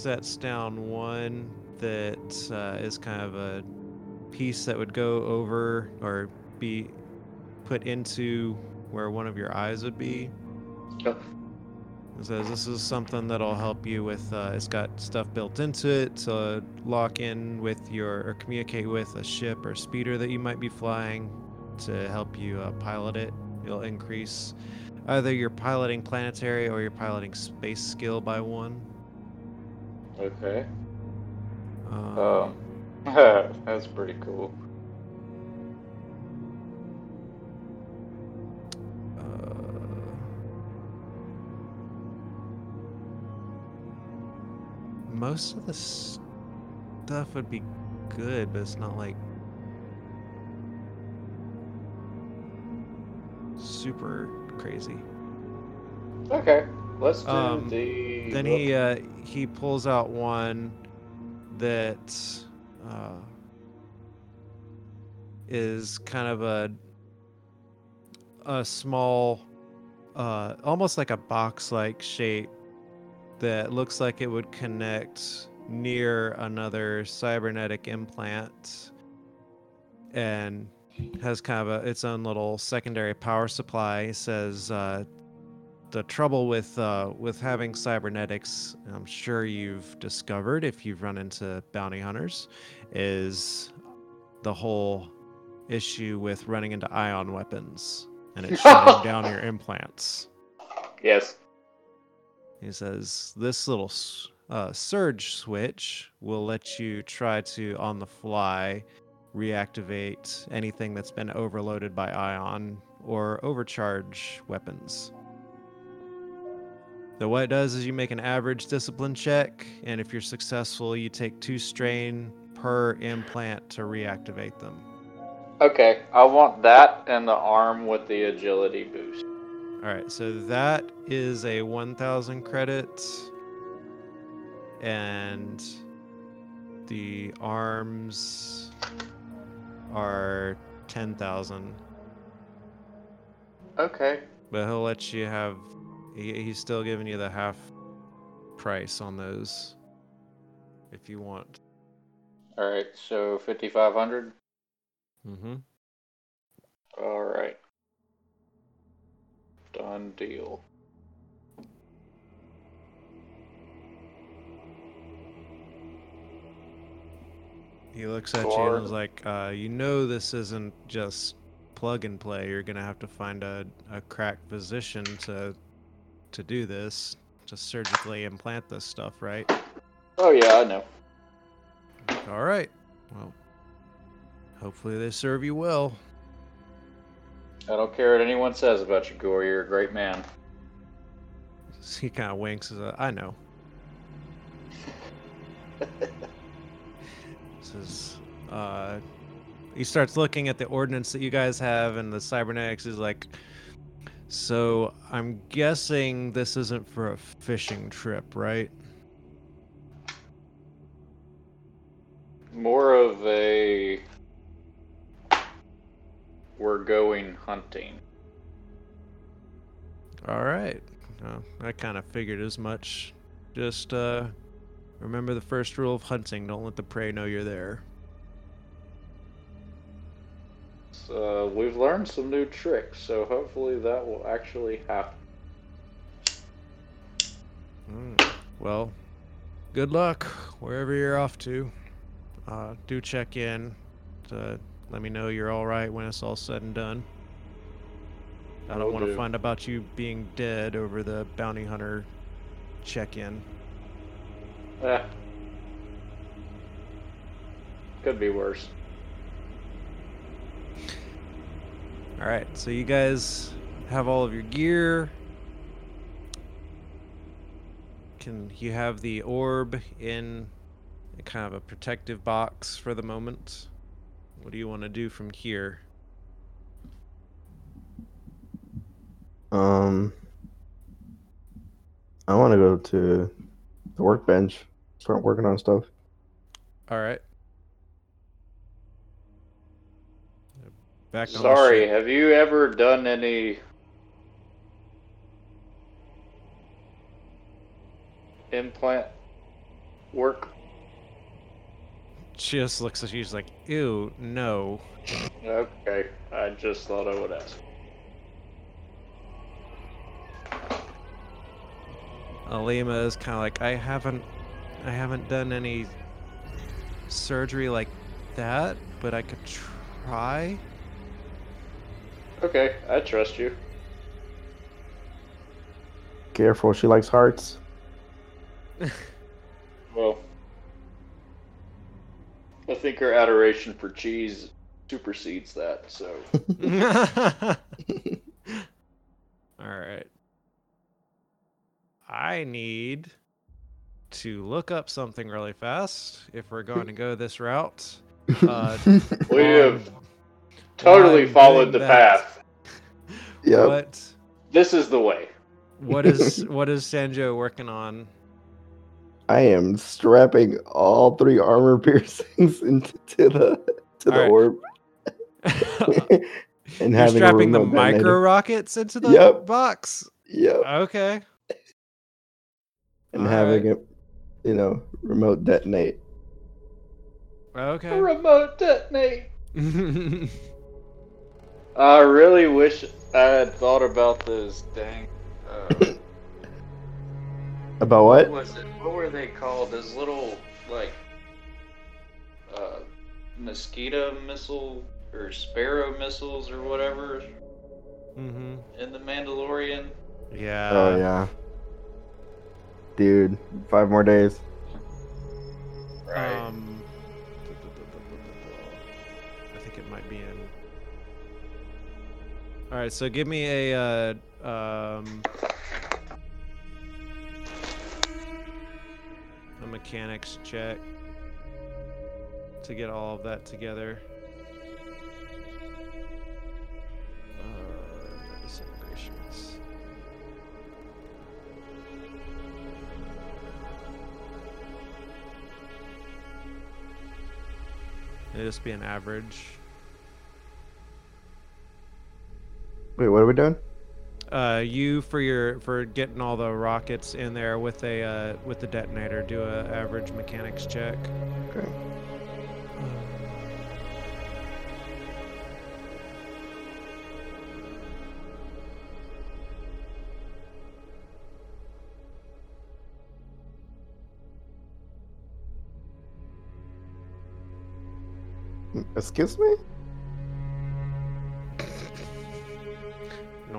sets down one that uh, is kind of a piece that would go over or be put into where one of your eyes would be. Oh. It says this is something that'll help you with. Uh, it's got stuff built into it to lock in with your or communicate with a ship or speeder that you might be flying to help you uh, pilot it. It'll increase either your piloting planetary or your piloting space skill by one. Okay. Um, Um, [LAUGHS] that's pretty cool. Uh, most of the stuff would be good, but it's not like super crazy. Okay, let's do Um, the. Then he uh, he pulls out one that uh, is kind of a a small, uh, almost like a box-like shape that looks like it would connect near another cybernetic implant and has kind of a, its own little secondary power supply. It says uh, the trouble with uh, with having cybernetics, I'm sure you've discovered if you've run into bounty hunters, is the whole issue with running into ion weapons and it shutting [LAUGHS] down your implants. Yes. He says this little uh, surge switch will let you try to, on the fly, reactivate anything that's been overloaded by ion or overcharge weapons. So what it does is you make an average discipline check, and if you're successful, you take two strain per implant to reactivate them. Okay, I want that and the arm with the agility boost. All right, so that is a 1,000 credits, and the arms are 10,000. Okay. But he'll let you have. He, he's still giving you the half price on those, if you want. All right. So fifty-five hundred. Mm-hmm. All right. Done deal. He looks at you and is like, uh, "You know, this isn't just plug and play. You're gonna have to find a, a cracked physician to to do this, to surgically implant this stuff, right?" Oh yeah, I know. All right. Well, hopefully they serve you well. I don't care what anyone says about you, Gore. You're a great man. [LAUGHS] He kind of winks. As a, I know. [LAUGHS] Says, uh, he starts looking at the ordinance that you guys have, and the cybernetics is like. So I'm guessing this isn't for a fishing trip, right? More of a. We're going hunting. All right. Uh, I kind of figured as much. Just uh, remember the first rule of hunting: don't let the prey know you're there. Uh, we've learned some new tricks, so hopefully that will actually happen. Mm, Well, good luck wherever you're off to. Uh, do check in to let me know you're all right when it's all said and done. I don't Will want to do. find about you being dead over the bounty hunter check-in. Eh. Could be worse. All right, so you guys have all of your gear. Can you have the orb in kind of a protective box for the moment? What do you want to do from here? Um, I want to go to the workbench, start working on stuff. All right. Back Sorry, have you ever done any implant work? She just looks at you. She's like, "Ew, no." Okay, I just thought I would ask. Alima is kind of like, "I haven't, I haven't done any surgery like that, but I could try." Okay, I trust you. Careful, she likes hearts. [LAUGHS] Well, I think her adoration for cheese supersedes that, so. [LAUGHS] All right. I need to look up something really fast if we're going to go this route. [LAUGHS] Uh, We have totally followed the that. path. [LAUGHS] yep. What This is the way. what is [LAUGHS] what is Sanjo working on? I am strapping all three armor [LAUGHS] piercings into to the to the Alright. orb You're and having strapping the micro detonator. rockets into the Yep. box. Yep. Okay. And Alright. having it, you know, remote detonate. Okay. Remote detonate. I really wish I had thought about this dang. [COUGHS] Uh, About what what? was it? What were they called? Those little like uh, mosquito missile or sparrow missiles or whatever Mm hmm in the Mandalorian. Yeah. oh yeah. Dude, five more days. Um, All right, so give me a uh, um, a mechanics check to get all of that together. Uh. It'll just be an average. Wait, what are we doing? Uh, you for your for getting all the rockets in there with a uh, with the detonator, do a average mechanics check. Okay. Excuse me?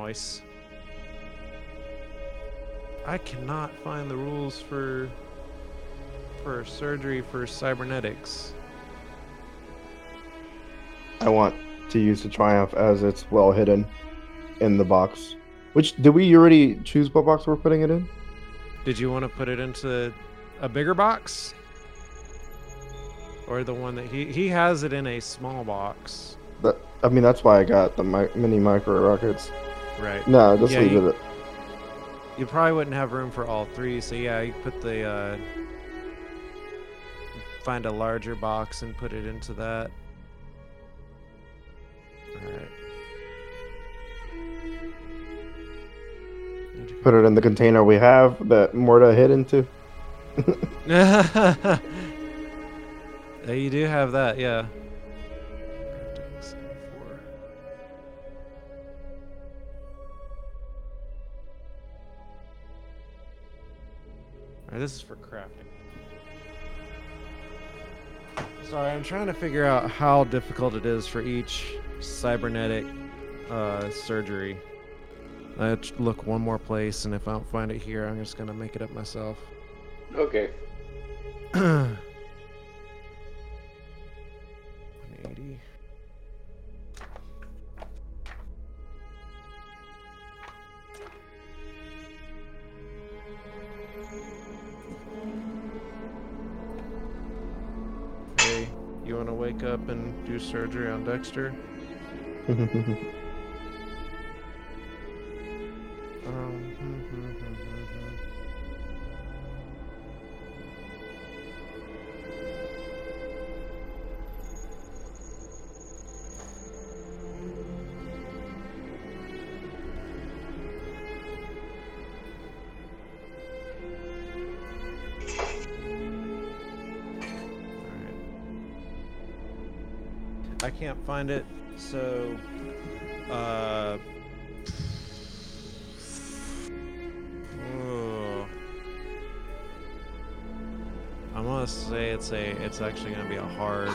Nice. I cannot find the rules for for surgery for cybernetics. I want to use the Triumph as it's well hidden in the box. Which did we already choose what box we're putting it in? Did you want to put it into a bigger box? Or the one that he he has it in a small box. That I mean, that's why I got the mi- mini micro rockets. Right. No, just Yeah, leave you- it. You probably wouldn't have room for all three, so yeah, you put the uh find a larger box and put it into that. Alright. Put it in the container we have that Morta hid into. [LAUGHS] yeah, you do have that, yeah. Alright, this is for crafting. Sorry, I'm trying to figure out how difficult it is for each cybernetic uh, surgery. I look one more place, and if I don't find it here, I'm just gonna make it up myself. Okay. Surgery on Dexter? [LAUGHS] find it, so uh. [SIGHS] I'm gonna say it's a it's actually gonna be a hard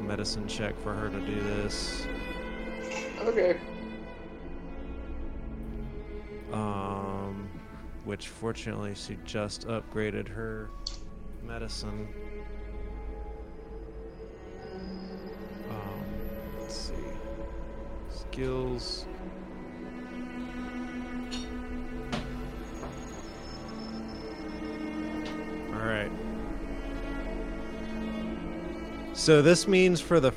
medicine check for her to do this. Okay. Um which fortunately she just upgraded her medicine. Skills. All right. So this means for the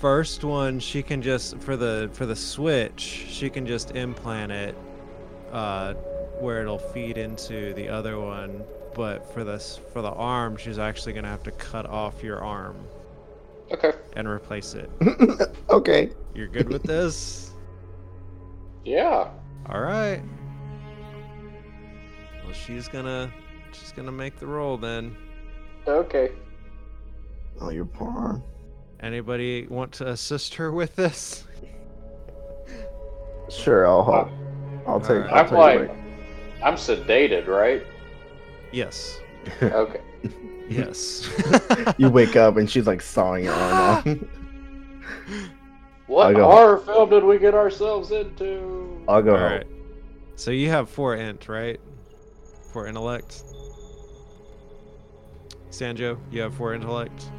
first one, she can just for the for the switch, she can just implant it, uh, where it'll feed into the other one. But for this for the arm, she's actually gonna have to cut off your arm Okay. and replace it. [COUGHS] okay. You're good with this? Yeah. All right. Well, she's gonna she's gonna make the roll then. Okay. Oh, your poor. Anybody want to assist her with this? Sure, I'll help. Uh, I'll take. Alright. I'll I'm take like, away. I'm sedated, right? Yes. Okay. [LAUGHS] Yes. you wake up and she's like sawing your arm [LAUGHS] off. What I'll go. horror film did we get ourselves into? I'll go All help. right. So you have four int, right? Four intellect. Sanjo, you have four intellect.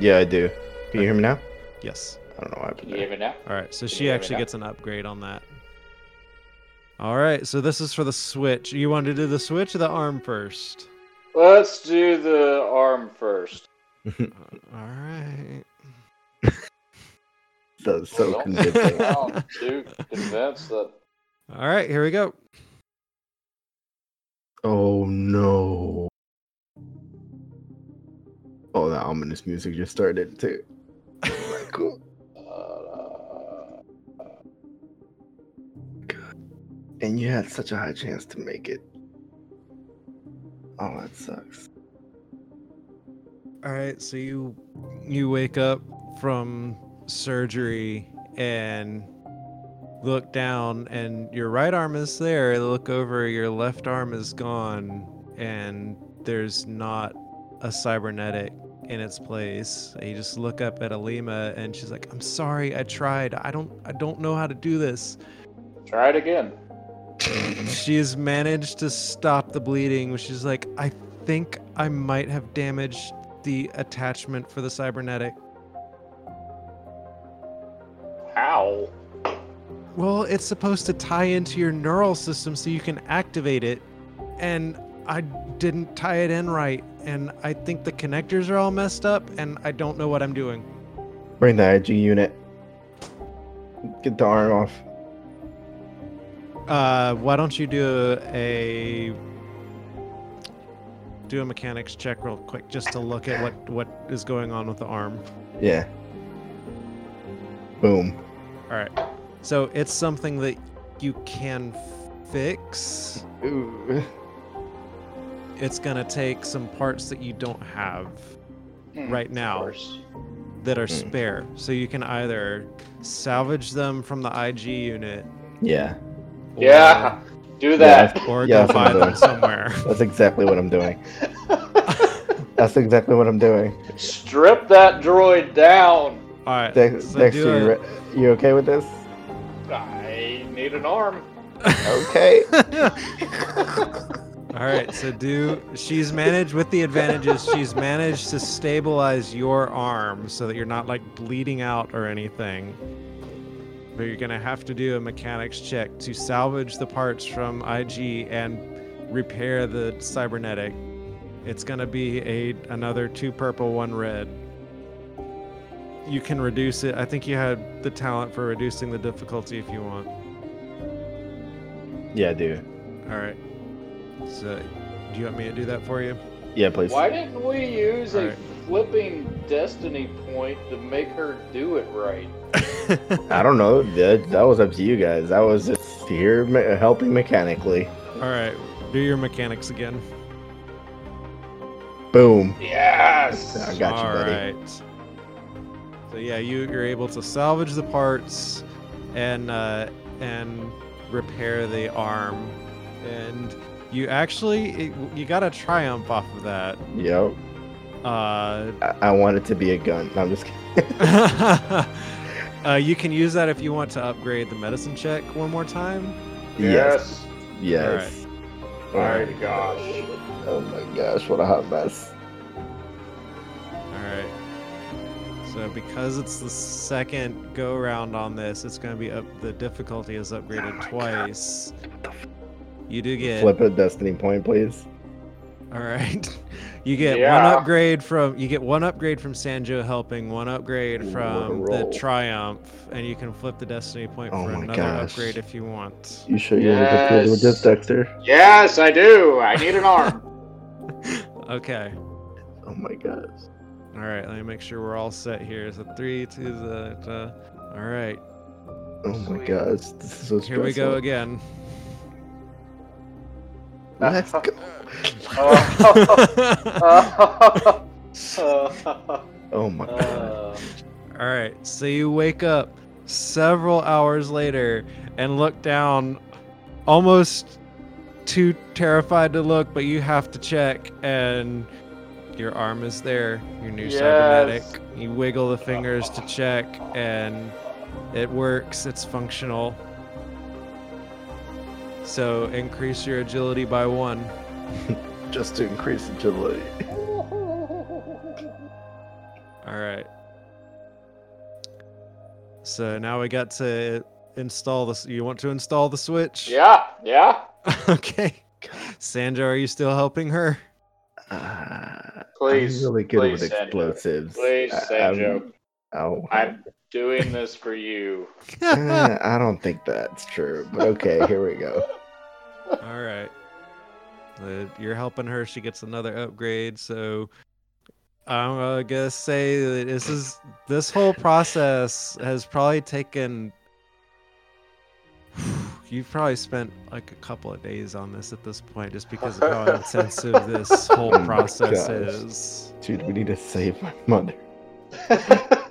Yeah, I do. Can you hear me now? Yes. I don't know what Can happened you hear me now? All right. So Can she you hear me actually gets an upgrade on that. All right. So this is for the switch. You want to do the switch or the arm first? Let's do the arm first. [LAUGHS] All right. [LAUGHS] That's so Don't convincing. [LAUGHS] sound too convinced that All right. Here we go. oh no. Oh, that ominous music just started too. [LAUGHS] Cool. And you had such a high chance to make it. Oh, that sucks. All right, so you you wake up from surgery and look down and your right arm is there. Look over, your left arm is gone and there's not a cybernetic in its place. And you just look up at Alima and she's like, "I'm sorry, I tried. I don't I don't know how to do this." try it again. She has managed to stop the bleeding, is like, I think I might have damaged the attachment for the cybernetic. How? Well, it's supposed to tie into your neural system so you can activate it, and I didn't tie it in right, and I think the connectors are all messed up, and I don't know what I'm doing. Bring the IG unit. Get the arm off. Uh, why don't you do a do a mechanics check real quick just to look at what what is going on with the arm? Yeah. Boom. All right. So it's something that you can fix. Ooh. It's going to take some parts that you don't have Hmm, right now that are Hmm. spare. So you can either salvage them from the IG unit. Yeah. Yeah. Do that. or Yeah, go that's what buy I'm them somewhere. [LAUGHS] That's exactly what I'm doing. [LAUGHS] That's exactly what I'm doing. Strip that droid down. All right, Dex- so Dexter, do you, a- re- you okay with this? I need an arm. Okay. [LAUGHS] All right, so do she's managed with the advantages. She's managed to stabilize your arm so that you're not like bleeding out or anything. But you're gonna have to do a mechanics check to salvage the parts from IG and repair the cybernetic. It's gonna be a another two purple, one red. You can reduce it. I think you had the talent for reducing the difficulty if you want. yeah, I do. All right. So, do you want me to do that for you? Yeah, please. Why didn't we use a Alright. Flipping destiny point to make her do it right? [LAUGHS] I don't know. That, that was up to you guys. That was just here me- helping mechanically. All right, do your mechanics again. Boom. Yes. I got you, All buddy. right. So yeah, you you're able to salvage the parts and uh, and repair the arm, and you actually it, you got a triumph off of that. Yep. Uh, I, I want it to be a gun. No, I'm just kidding. [LAUGHS] [LAUGHS] uh, you can use that if you want to upgrade the medicine check one more time. Yes. Yes. Oh my gosh. Oh my gosh, what a hot mess. All right. So because it's the second go round on this, it's going to be up. The difficulty is upgraded twice. You do get Flip a destiny point, please. All right. [LAUGHS] You get one upgrade from you get one upgrade from Sanjo helping, one upgrade Ooh, from the. Triumph, and you can flip the destiny point Oh for another gosh. upgrade if you want. You sure you want to go through with this, Yes. Dexter? Yes, I do. I need an arm. [LAUGHS] [LAUGHS] Okay. Oh my gosh. All right. Let me make sure we're all set here. So three, two, the. the all right. Oh my Sweet. gosh. This is so Here we go again. Let's go. [LAUGHS] Oh my god. All right, so you wake up several hours later and look down, almost too terrified to look, but you have to check, and your arm is there, your new Yes. cybernetic. You wiggle the fingers to check, and it works, it's functional. So increase your agility by one. [LAUGHS] Just to increase agility. [LAUGHS] All right. So now we got to install this. You want to install the switch? yeah, yeah. [LAUGHS] okay. Sandra, are you still helping her? Uh, Please, I'm really good please, with Sanjo. explosives. Please, I- Sanjo. I'm, oh, I'm doing this for you. eh, [LAUGHS] I don't think that's true, but okay, here we go. All right. Uh, you're helping her. She gets another upgrade. So I'm uh, gonna say that this is this whole process has probably taken. [SIGHS] You've probably spent like a couple of days on this at this point, just because of how [LAUGHS] intensive this whole Oh process gosh. is. Dude, we need to save my mother. [LAUGHS]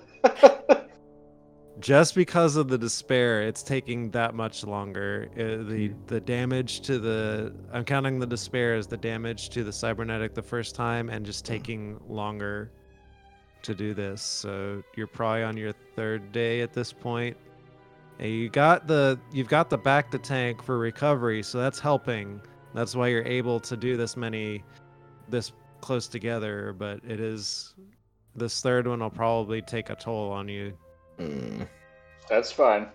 just because of the despair it's taking that much longer. Uh, the the damage to the i'm counting the despair as the damage to the cybernetic the first time and just taking longer to do this. So you're probably on your third day at this point. And you got the you've got the bacta tank for recovery so that's helping. That's why you're able to do this many this close together but it is this third one will probably take a toll on you Mm, That's fine.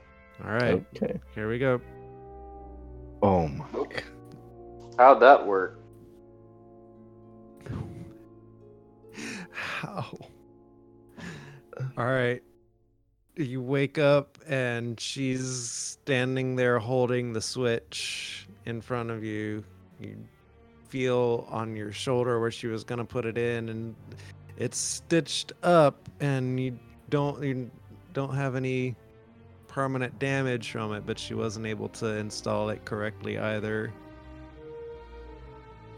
all right Okay. Here we go. Oh my god. How'd that work? [LAUGHS] How? All right. You wake up and she's standing there holding the switch in front of you. You feel on your shoulder where she was going to put it in and it's stitched up and you don't you don't have any permanent damage from it, but she wasn't able to install it correctly either.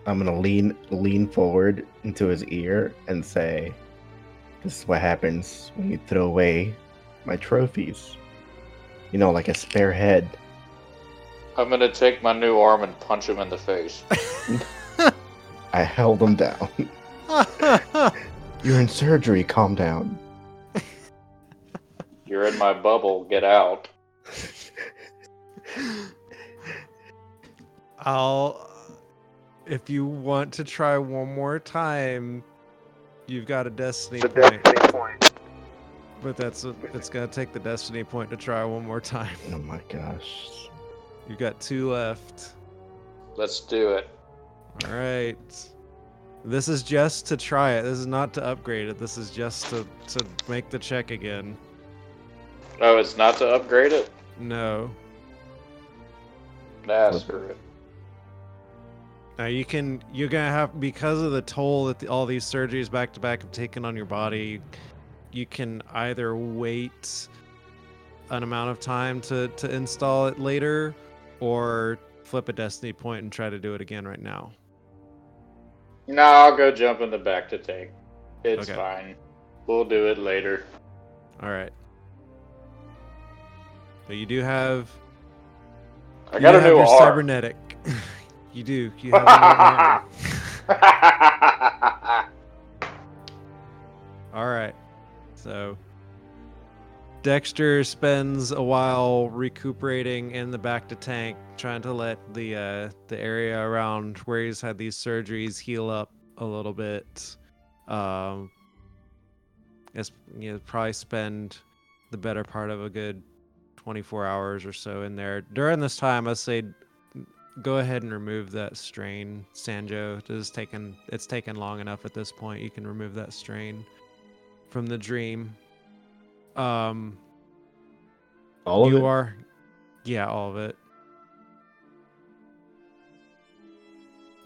I'm gonna lean lean forward into his ear and say, "This is what happens when you throw away my trophies. You know, like a spare head. I'm gonna take my new arm and punch him in the face. [LAUGHS] I held him down. [LAUGHS] You're in surgery. Calm down. You're in my bubble. Get out. I'll. If you want to try one more time, you've got a destiny point. But that's it's gonna take the destiny point to try one more time. Oh my gosh. You've got two left. Let's do it. All right. This is just to try it. This is not to upgrade it. This is just to to make the check again. Oh, it's not to upgrade it? No. Nah, screw it. Now you can you're gonna have because of the toll that the, all these surgeries back to back have taken on your body. You can either wait an amount of time to to install it later, or flip a destiny point and try to do it again right now. No, I'll go jump in the back to take. It's Okay. fine. We'll do it later. All right. But you do have I you got a new your cybernetic. [LAUGHS] you do. You have a new. [LAUGHS] All right. So Dexter spends a while recuperating in the bacta tank, trying to let the uh, the area around where he's had these surgeries heal up a little bit. Um, it's you know probably spend the better part of a good 24 hours or so in there. During this time, I say go ahead and remove that strain, Sanjo. It is taken it's taken long enough at this point. You can remove that strain from the dream. Um All of you it. are yeah, all of it.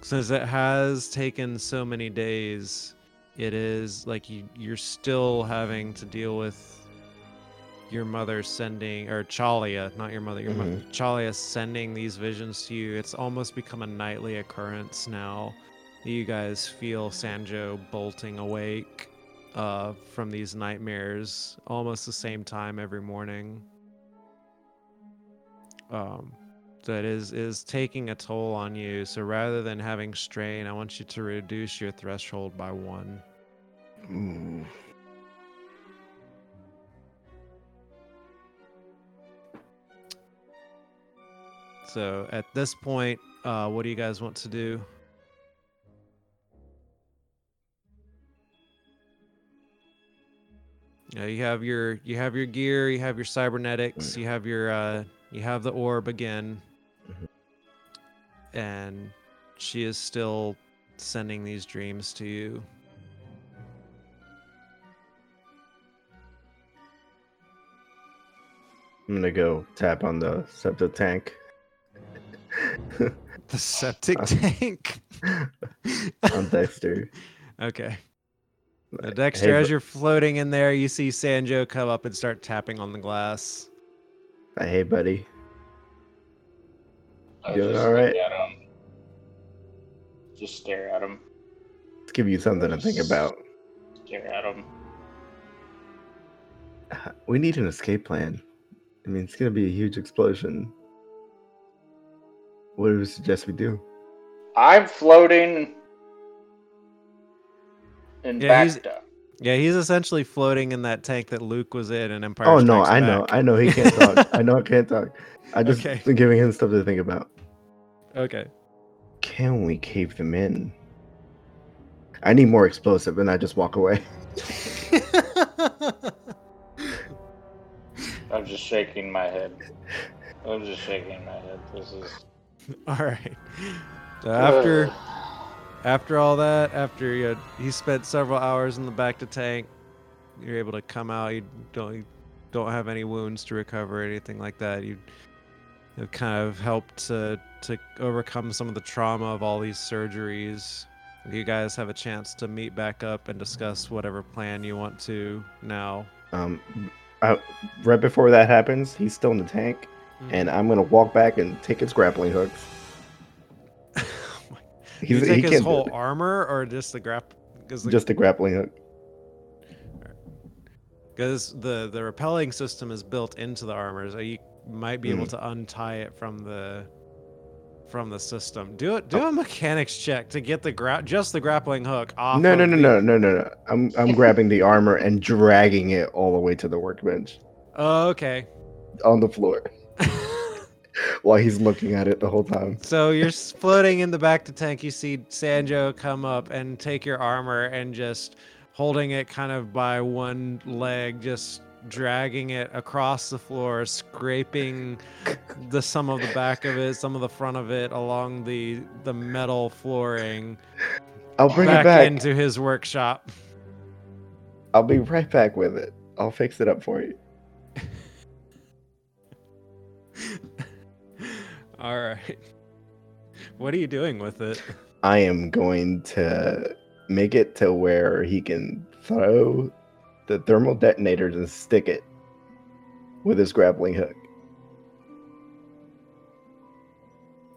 Since it has taken so many days, it is like you you're still having to deal with your mother sending or Chalia, not your mother, your mother Chalia sending these visions to you. It's almost become a nightly occurrence now. You guys feel Sanjo bolting awake uh, from these nightmares almost the same time every morning. Um, so it is is taking a toll on you. So rather than having strain, I want you to reduce your threshold by one. Ooh. So at this point, uh, what do you guys want to do? Yeah, you have your you have your gear, you have your cybernetics, you have your uh, you have the orb again, Mhm. and she is still sending these dreams to you. I'm gonna go tap on the septic tank. The septic Uh, tank. [LAUGHS] on Dexter. okay. Uh, Dexter, hey, as you're floating in there, you see Sanjo come up and start tapping on the glass. Hey, buddy. I Doing all right? look at him. Just stare at him. Let's give you something to think about. Stare at him. [SIGHS] We need an escape plan. I mean, it's gonna be a huge explosion. What do you suggest we do? I'm floating in Yeah, he's- Yeah, he's essentially floating in that tank that Luke was in in Empire oh no, Strikes I know, I know he can't talk. [LAUGHS] I know I can't talk. I just Okay. been giving him stuff to think about. Okay. Can we cave them in? I need more explosive, and I just walk away. [LAUGHS] [LAUGHS] I'm just shaking my head. I'm just shaking my head. This is [LAUGHS] all right. So after after all that, after you he spent several hours in the bacta tank, you're able to come out. You don't you don't have any wounds to recover or anything like that. You have kind of helped to to overcome some of the trauma of all these surgeries. You guys have a chance to meet back up and discuss whatever plan you want to now. Um, I, right before that happens, he's still in the tank, and I'm gonna walk back and take his grappling hooks. [LAUGHS] you take he his whole armor or just the grap? The just a grappling hook. because the the repelling system is built into the armor, so you might be able Mhm. to untie it from the from the system. Do it. Do a mechanics check to get the gra- just the grappling hook off. No, no, no, the- no, no, no, no. I'm I'm [LAUGHS] grabbing the armor and dragging it all the way to the workbench Oh, okay. on the floor [LAUGHS] while he's looking at it the whole time. so you're floating in the bacta tank. You see Sanjo come up and take your armor and just holding it kind of by one leg, just dragging it across the floor, scraping [LAUGHS] the some of the back of it, some of the front of it along the the metal flooring I'll bring back, it back. into his workshop. I'll be right back with it. I'll fix it up for you. [LAUGHS] All right. What are you doing with it? I am going to make it to where he can throw the thermal detonators and stick it with his grappling hook.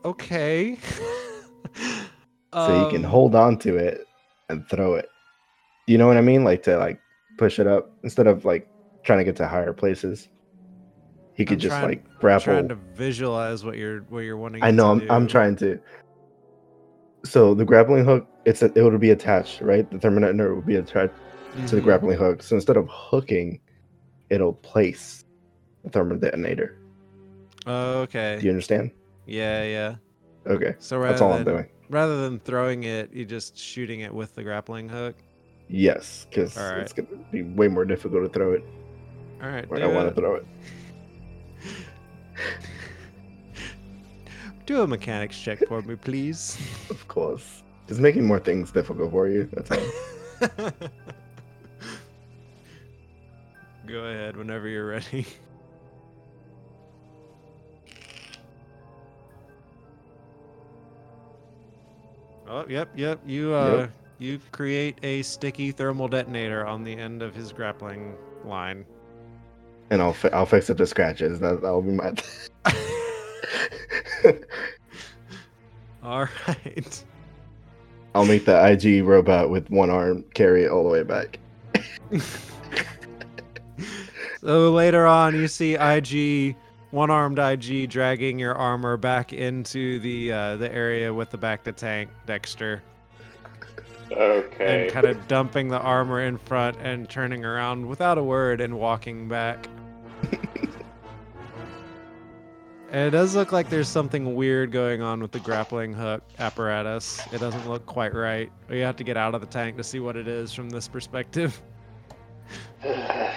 Okay. [LAUGHS] So he can Um, hold on to it and throw it. You know what I mean? Like to like push it up instead of like trying to get to higher places. He could I'm just trying- like I'm grapple. trying to visualize what you're what you're wanting. I know. I'm, I'm trying to. So the grappling hook, it's a, it would be attached, right? The thermometer would be attached to the Mhm. grappling hook. So instead of hooking, it'll place the thermal detonator. Oh, okay. Do you understand? Yeah, yeah. Okay, So rather that's all than, I'm doing. Rather than throwing it, you're just shooting it with the grappling hook. Yes, because right. it's gonna be way more difficult to throw it All right. where I want to throw it. Do a mechanics check for me, please. [LAUGHS] Of course, just making more things difficult for you. That's all. [LAUGHS] Go ahead whenever you're ready. Oh, yep, yep. You uh Yep. you create a sticky thermal detonator on the end of his grappling line. And I'll fi- I'll fix up the scratches. That that'll be my. [LAUGHS] All right. I'll make the IG robot with one arm carry it all the way back. [LAUGHS] So later on, you see IG, one-armed IG, dragging your armor back into the uh, the area with the bacta tank, Dexter, Okay. and kind of dumping the armor in front and turning around without a word and walking back. [LAUGHS] It does look like there's something weird going on with the grappling hook apparatus. It doesn't look quite right. You have to get out of the tank to see what it is from this perspective. Am- [LAUGHS]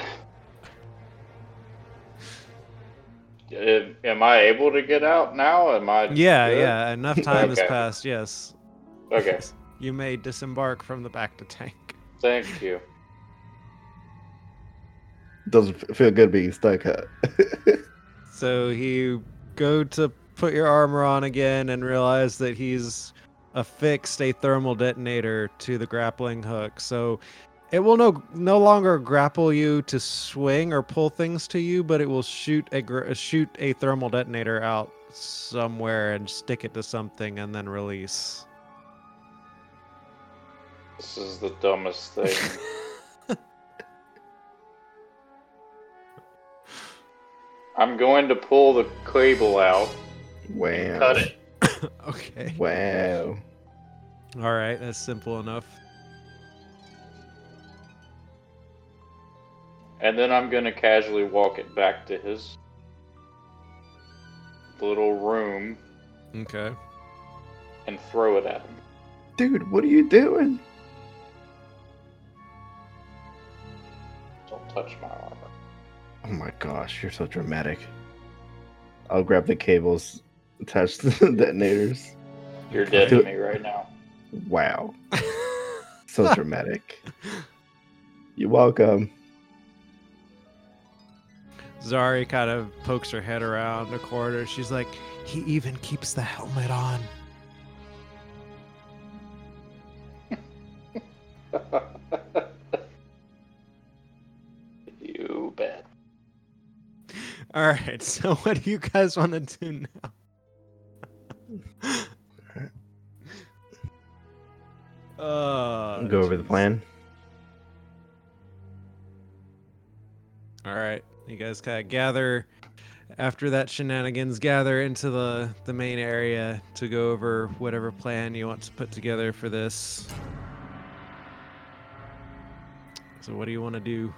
uh, Am I able to get out now? Am I? Yeah, good? yeah. Enough time has passed. Yes. Okay. [LAUGHS] You may disembark from the bacta tank. Thank you. Doesn't feel good being stuck. Huh? [LAUGHS] So you go to put your armor on again and realize that he's affixed a thermal detonator to the grappling hook. So it will no no longer grapple you to swing or pull things to you, but it will shoot a gr- uh, shoot a thermal detonator out somewhere and stick it to something and then release. This is the dumbest thing. [LAUGHS] I'm going to pull the cable out, wow. cut it. [LAUGHS] okay. Wow. All right, that's simple enough. And then I'm gonna casually walk it back to his little room Okay. and throw it at him. Dude, what are you doing? Don't touch my armor. Oh my gosh, you're so dramatic. I'll grab the cables attached to the [LAUGHS] detonators. You're dead to me right now. Wow. [LAUGHS] So dramatic. You're welcome. Zari kind of pokes her head around the corner. She's like, he even keeps the helmet on. [LAUGHS] All right, [LAUGHS] so what do you guys want to do now? [LAUGHS] Uh, Go over the plan. All right, you guys kind of gather after that shenanigans, gather into the the main area to go over whatever plan you want to put together for this. So, what do you want to do?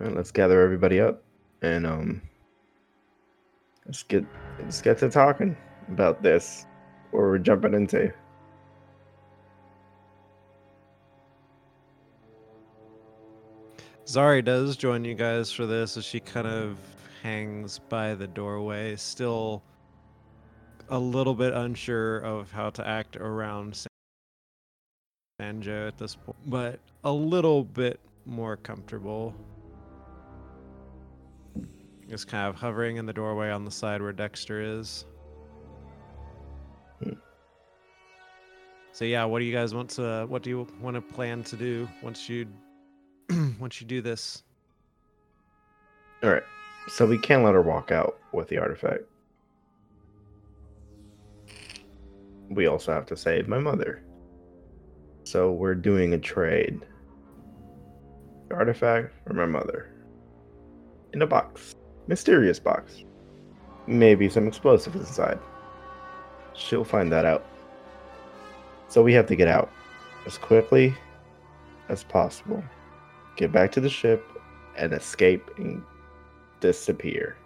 Let's gather everybody up and um let's get let's get to talking about this what we're jumping into. Zari does join you guys for this as she kind of hangs by the doorway, still a little bit unsure of how to act around Sanjo at this point, but a little bit more comfortable. Just kind of hovering in the doorway on the side where Dexter is. Hmm. So yeah, what do you guys want to what do you want to plan to do once you [CLEARS THROAT] once you do this? All right. So we can't let her walk out with the artifact. We also have to save my mother. So we're doing a trade. The artifact for my mother. In a box. Mysterious box. Maybe some explosives inside. She'll find that out. So we have to get out as quickly as possible. Get back to the ship and escape and disappear.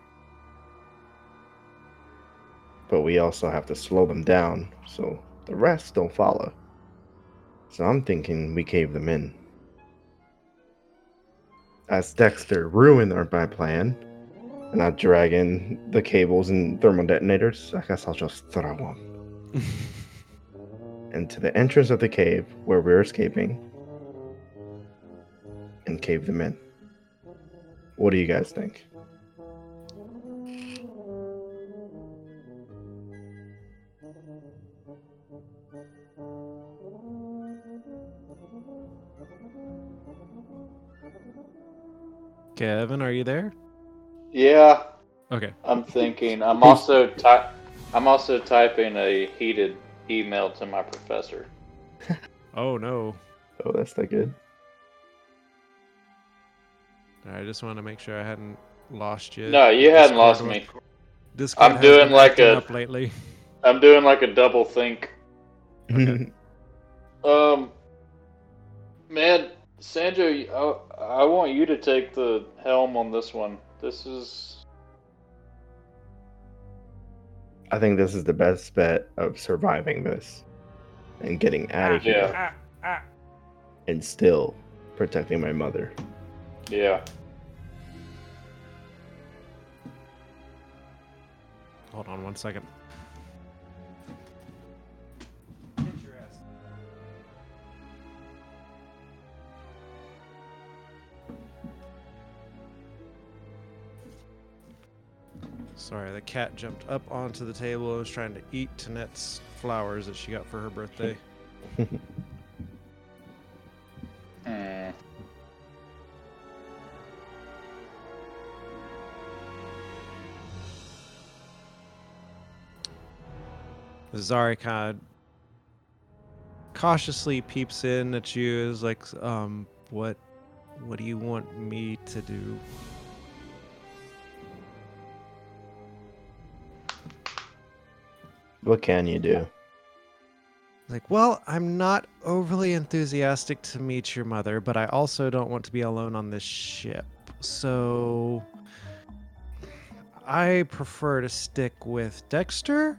But we also have to slow them down so the rest don't follow. So I'm thinking we cave them in. As Dexter ruined our plan, and I drag in the cables and thermal detonators, I guess I'll just throw them [LAUGHS] into the entrance of the cave where we're escaping and cave them in. What do you guys think? Kevin, are you there? Yeah, Okay. I'm thinking. I'm also ty- I'm also typing a heated email to my professor. [LAUGHS] Oh no. Oh, that's not good. I just want to make sure I hadn't lost you. No, you hadn't Discord lost was- me. Discord I'm doing like acting a- up lately. [LAUGHS] I'm doing like a double think. Okay. [LAUGHS] Um, man, Sanjo, I, I want you to take the helm on this one. This is I think this is the best bet of surviving this and getting out of here yeah, Ah, and still protecting my mother. yeah. Hold on one second. Sorry, the cat jumped up onto the table and was trying to eat Tanette's flowers that she got for her birthday. Hmm. [LAUGHS] Zari kind of cautiously peeps in at you is like, um, what, what do you want me to do? What can you do? Like, well, I'm not overly enthusiastic to meet your mother, but I also don't want to be alone on this ship. So I prefer to stick with Dexter,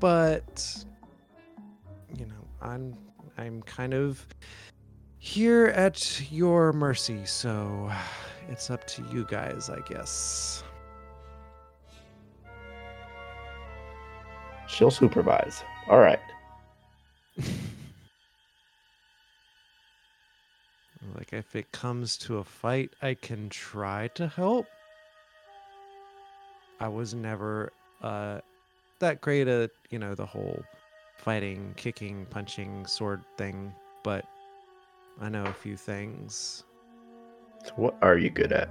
but you know, I'm I'm kind of here at your mercy, so [SIGHS] it's up to you guys, I guess. She'll supervise. All right. [LAUGHS] Like if it comes to a fight, I can try to help. I was never uh that great at, you know, the whole fighting, kicking, punching, sword thing, but I know a few things. So what are you good at?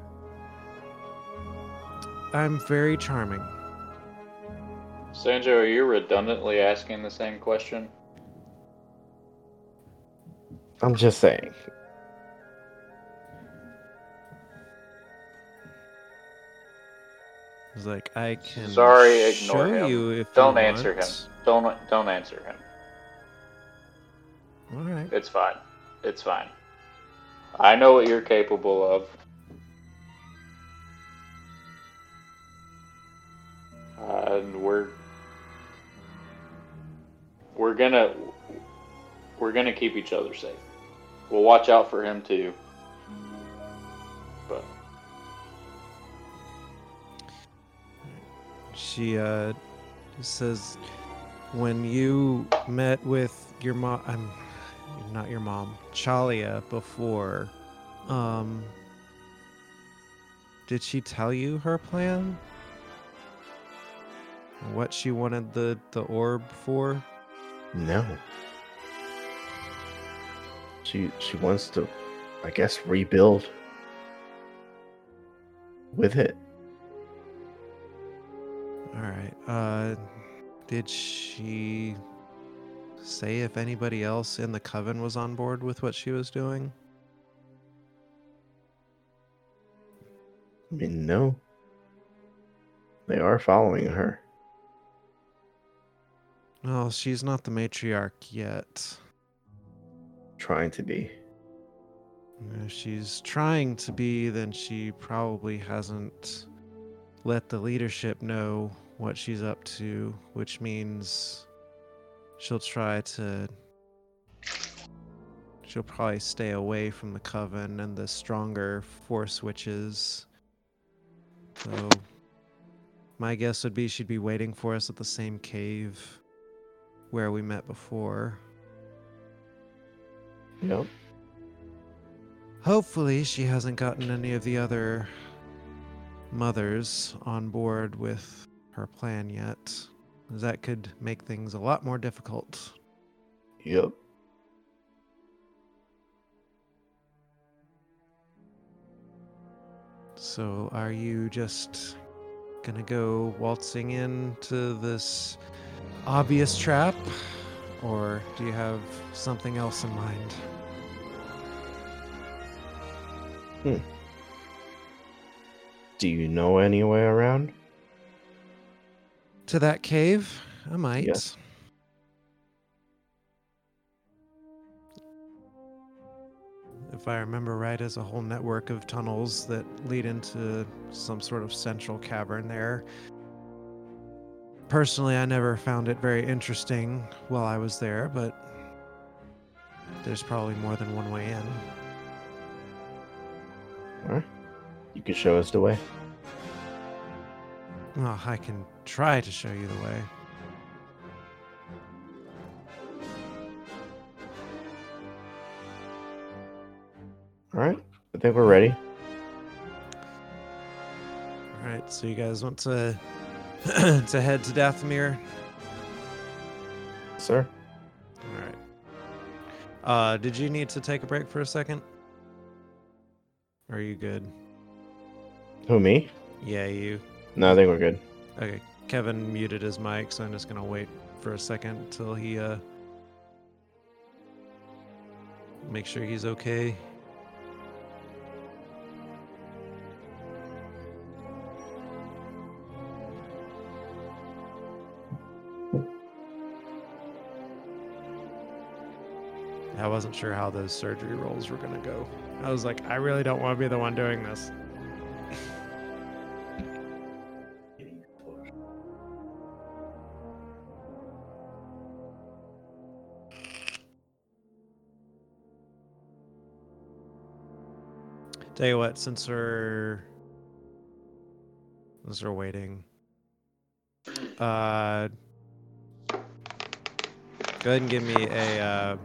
I'm very charming. Sanjo, are you redundantly asking the same question? I'm just saying. It's like, I can Sorry, ignore show him. you if Don't you answer him. Don't don't answer him. All right. It's fine. It's fine. I know what you're capable of. and we're we're gonna we're gonna keep each other safe. We'll watch out for him too. But She uh says when you met with your mom I'm not your mom, Chalia before um did she tell you her plan? What she wanted the the orb for? No. She she wants to, I guess, rebuild with it. All right. Uh did she say if anybody else in the coven was on board with what she was doing? I mean, no. They are following her. Well, she's not the matriarch yet. Trying to be. If she's trying to be, then she probably hasn't let the leadership know what she's up to, which means she'll try to. She'll probably stay away from the coven and the stronger force witches. So, my guess would be she'd be waiting for us at the same cave where we met before. Yep. Hopefully, she hasn't gotten any of the other mothers on board with her plan yet. That could make things a lot more difficult. Yep. So, are you just gonna go waltzing into this obvious trap? Or do you have something else in mind? Hmm. Do you know any way around? To that cave? I might. Yes. If I remember right, as a whole network of tunnels that lead into some sort of central cavern there. Personally, I never found it very interesting while I was there, but there's probably more than one way in. Alright. You can show us the way. Well, I can try to show you the way. Alright. I think we're ready. All right, so you guys want to [CLEARS THROAT] to head to Dathomir? Sir? All right. Uh, did you need to take a break for a second? Are you good? Who, me? Yeah, you. No, I think we're good. Okay. Kevin muted his mic, so I'm just gonna wait for a second until he uh make sure he's okay. I wasn't sure how those surgery rolls were gonna go. I was like, I really don't want to be the one doing this. Tell you what, since we're since we're waiting, uh, go ahead and give me a. Uh,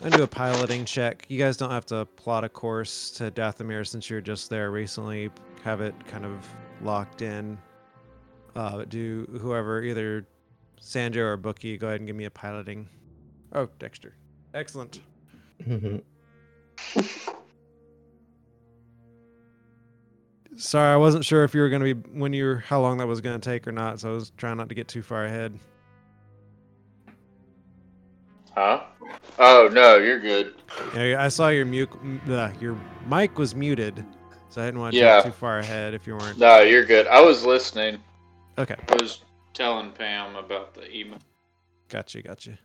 I'm gonna do a piloting check. You guys don't have to plot a course to Dathomir since you're just there recently. Have it kind of locked in. Uh, do whoever either Sanjo or Bookie go ahead and give me a piloting. Oh, Dexter, excellent. [LAUGHS] Sorry, I wasn't sure if you were going to be when you were how long that was going to take or not, so I was trying not to get too far ahead. Huh? Oh no, you're good. Yeah, I saw your mute, uh, your mic was muted, so I didn't want to Yeah. too far ahead if you weren't. No, you're good. I was listening. Okay, I was telling Pam about the email. gotcha, gotcha.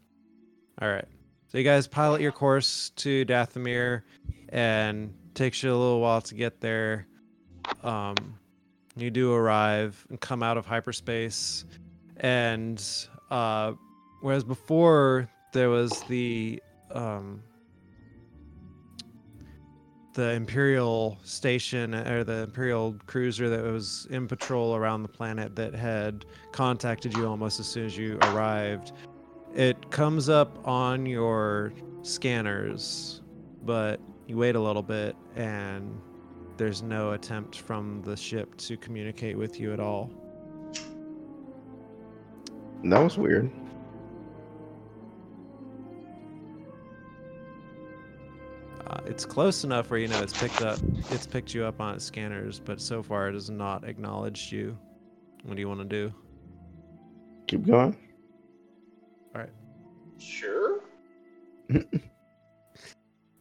All right, so you guys pilot your course to Dathomir, and takes you a little while to get there. Um, you do arrive and come out of hyperspace, and uh, whereas before there was the um, the imperial station or the imperial cruiser that was in patrol around the planet that had contacted you almost as soon as you arrived it comes up on your scanners but you wait a little bit and there's no attempt from the ship to communicate with you at all That was weird. It's close enough where you know it's picked up, it's picked you up on its scanners, but so far it has not acknowledged you. What do you want to do? Keep going. All right. Sure. [LAUGHS]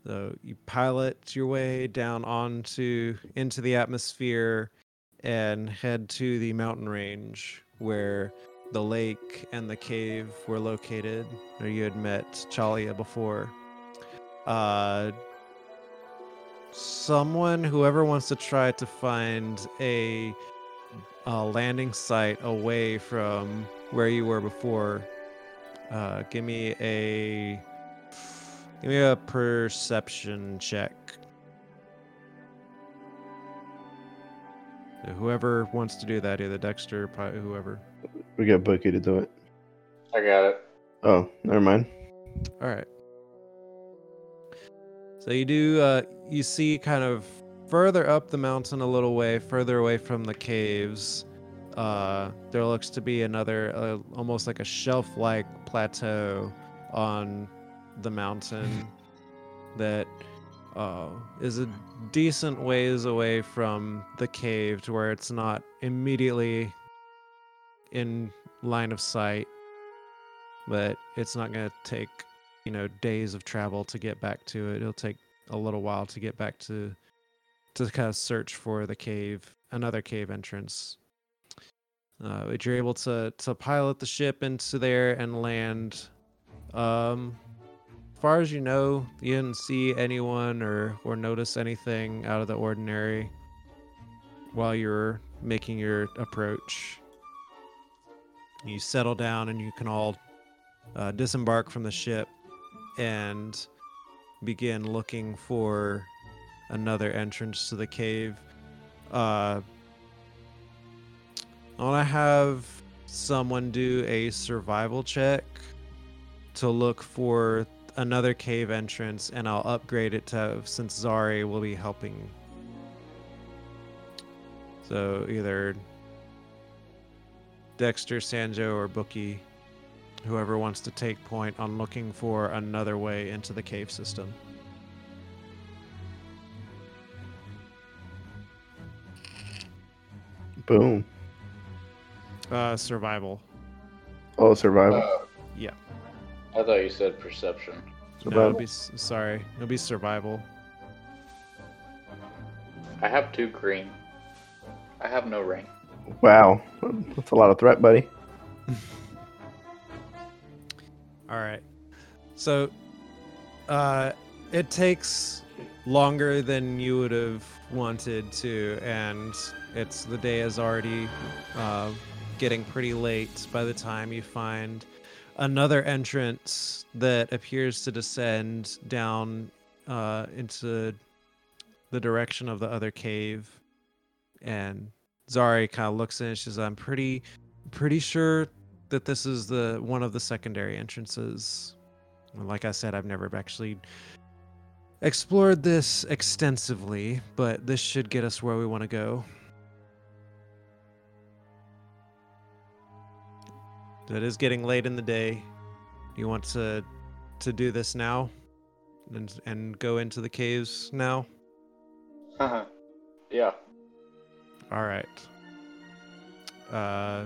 So you pilot your way down onto into the atmosphere and head to the mountain range where the lake and the cave were located, where you had met Chalia before. Uh, someone, whoever wants to try to find a, a landing site away from where you were before, uh, give me a Give me a perception check. So Whoever wants to do that, either Dexter, probably whoever. We got Bookie to do it. I got it. Oh, never mind. All right. So you do, uh, you see kind of further up the mountain a little way, further away from the caves. Uh, there looks to be another, uh, almost like a shelf-like plateau on the mountain [LAUGHS] that uh, is a decent ways away from the cave to where it's not immediately in line of sight but it's not going to take you know days of travel to get back to it. It'll take a little while to get back to to kind of search for the cave another cave entrance. Uh, but you're able to to pilot the ship into there and land um as far as you know you didn't see anyone or or notice anything out of the ordinary while you're making your approach. You settle down and you can all uh, disembark from the ship and begin looking for another entrance to the cave. Uh, I want to have someone do a survival check to look for another cave entrance, and I'll upgrade it to since Zari will be helping. So either Dexter, Sanjo, or Bookie whoever wants to take point on looking for another way into the cave system. Boom. Uh, survival. Oh, survival. Uh, Yeah. I thought you said perception. No, it'll be sorry. It'll be survival. I have two green. I have no rank. Wow. That's a lot of threat, buddy. [LAUGHS] All right. So, uh, it takes longer than you would have wanted to, and it's the day is already uh, getting pretty late by the time you find another entrance that appears to descend down uh, into the direction of the other cave. And Zari kind of looks in and she says, I'm pretty pretty sure that this is the one of the secondary entrances. And Like I said, I've never actually explored this extensively, but this should get us where we want to go. It is getting late in the day. You want to to do this now and and go into the caves now? Uh-huh. yeah. All right. Uh,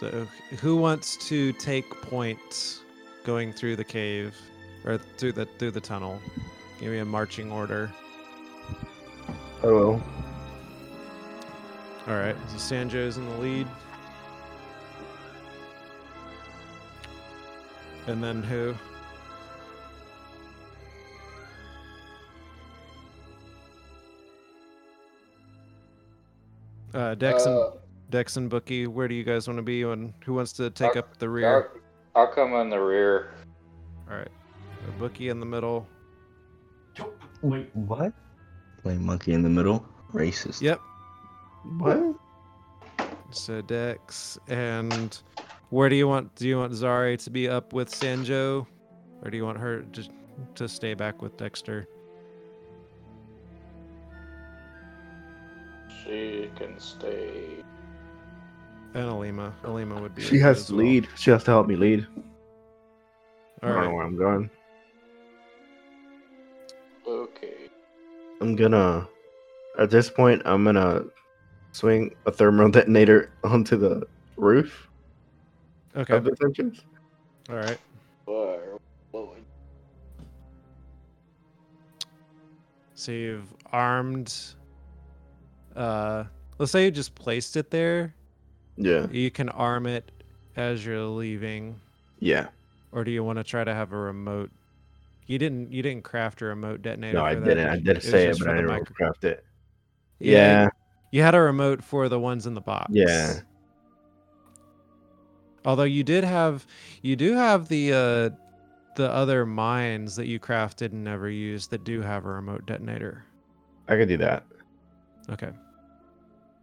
so, who wants to take point going through the cave or through the through the tunnel? Give me a marching order. Oh well. All right. So Sanjo's in the lead. And then who? Uh, Dex Uh, Dex and Bookie, where do you guys want to be? And who wants to take I'll- up the rear? I'll, I'll come in the rear. All right. So Bookie in the middle. Wait, what? Play monkey in the middle. Racist. Yep. What? So Dex and where do you want? Do you want Zari to be up with Sanjo, or do you want her to to stay back with Dexter? She can stay. And Alima. Alima would be. She has to well. lead. She has to help me lead. All I don't know where I'm going. Okay. I'm gonna. At this point, I'm gonna swing a thermal [LAUGHS] detonator onto the roof Okay. of this entrance. All right. Where? What would- So you've armed. Uh, let's say you just placed it there. Yeah. You can arm it as you're leaving, Yeah. or do you want to try to have a remote? You didn't. You didn't craft a remote detonator. No, I that, didn't. I did was say it, but I didn't micro- craft it. Yeah, Yeah. You had a remote for the ones in the box. Yeah. Although you did have, you do have the uh, the other mines that you crafted and never used that do have a remote detonator. I could do that. Okay.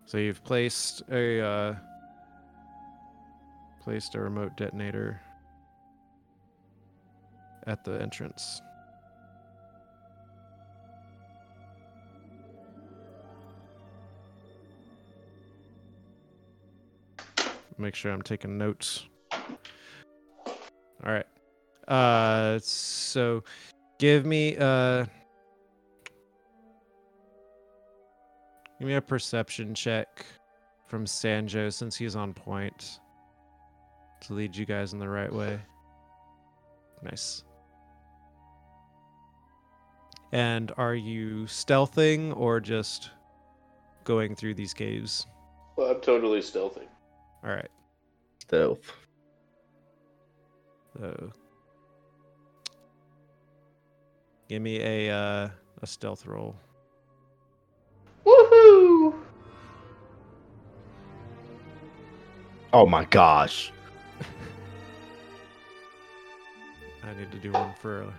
So you've placed a uh, placed a remote detonator at the entrance. Make sure I'm taking notes. All right. Uh so give me uh Give me a perception check from Sanjo since he's on point to lead you guys in the right way. Nice. And are you stealthing or just going through these caves? Well, I'm totally stealthy. All right. Stealth. So give me a uh, a stealth roll. Woohoo! Oh my gosh. I need to do one for.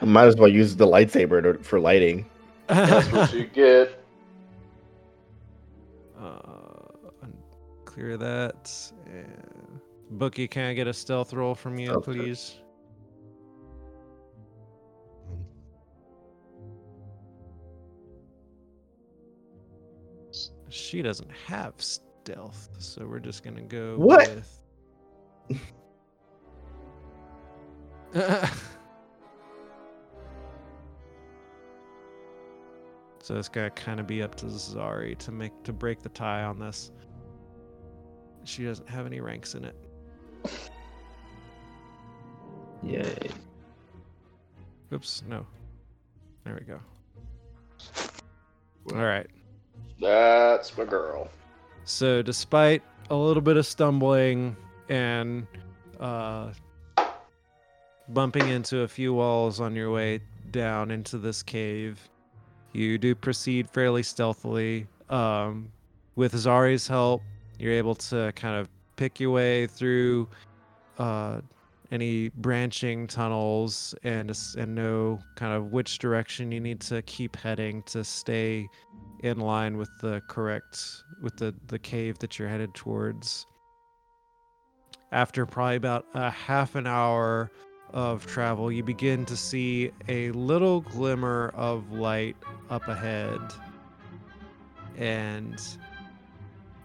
I might as well use the lightsaber to, for lighting. That's what you get. [LAUGHS] Uh, clear that. And Bookie, can I get a stealth roll from you, Stealth check. please? She doesn't have stealth, so we're just gonna go What? with. [LAUGHS] so it's gonna kind of be up to Zari to make to break the tie on this. She doesn't have any ranks in it. Yay. Oops, no. There we go. All right. That's my girl. So, despite a little bit of stumbling and uh, bumping into a few walls on your way down into this cave, you do proceed fairly stealthily. Um, with Zari's help, you're able to kind of pick your way through uh, any branching tunnels and and know kind of which direction you need to keep heading to stay in line with the correct with the the cave that you're headed towards after probably about a half an hour of travel you begin to see a little glimmer of light up ahead. And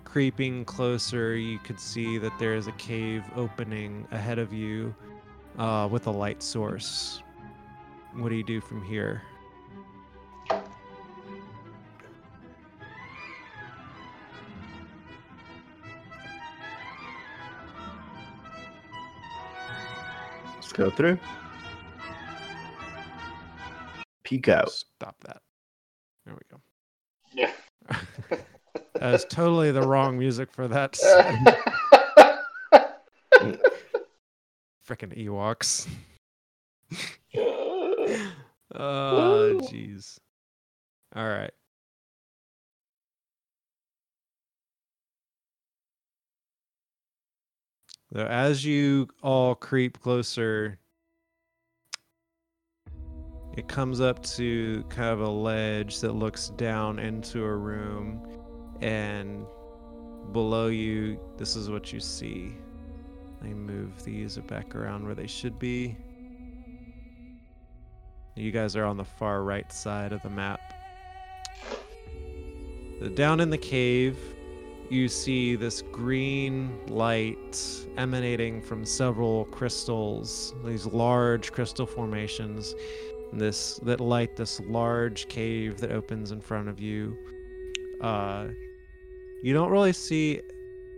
creeping closer you could see that there is a cave opening ahead of you uh, with a light source. What do you do from here go through. Peek out. Stop that. There we go. Yeah. [LAUGHS] That is totally the wrong music for that. [LAUGHS] Freaking Ewoks. Oh, [LAUGHS] jeez. All right. So as you all creep closer, it comes up to kind of a ledge that looks down into a room, and below you, this is what you see. Me move these back around where they should be. You guys are on the far right side of the map. Down in the cave, you see this green light emanating from several crystals, these large crystal formations. This that light this large cave that opens in front of you. Uh, you don't really see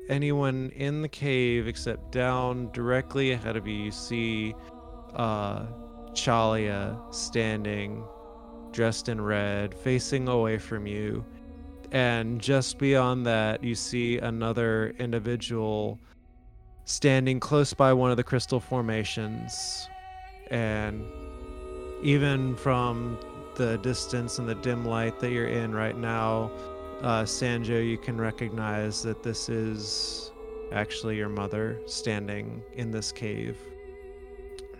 anyone in the cave except down directly ahead of you. You see uh, Chalia standing, dressed in red, facing away from you. And just beyond that, you see another individual standing close by one of the crystal formations. And even from the distance and the dim light that you're in right now, uh, Sanjo, you can recognize that this is actually your mother standing in this cave.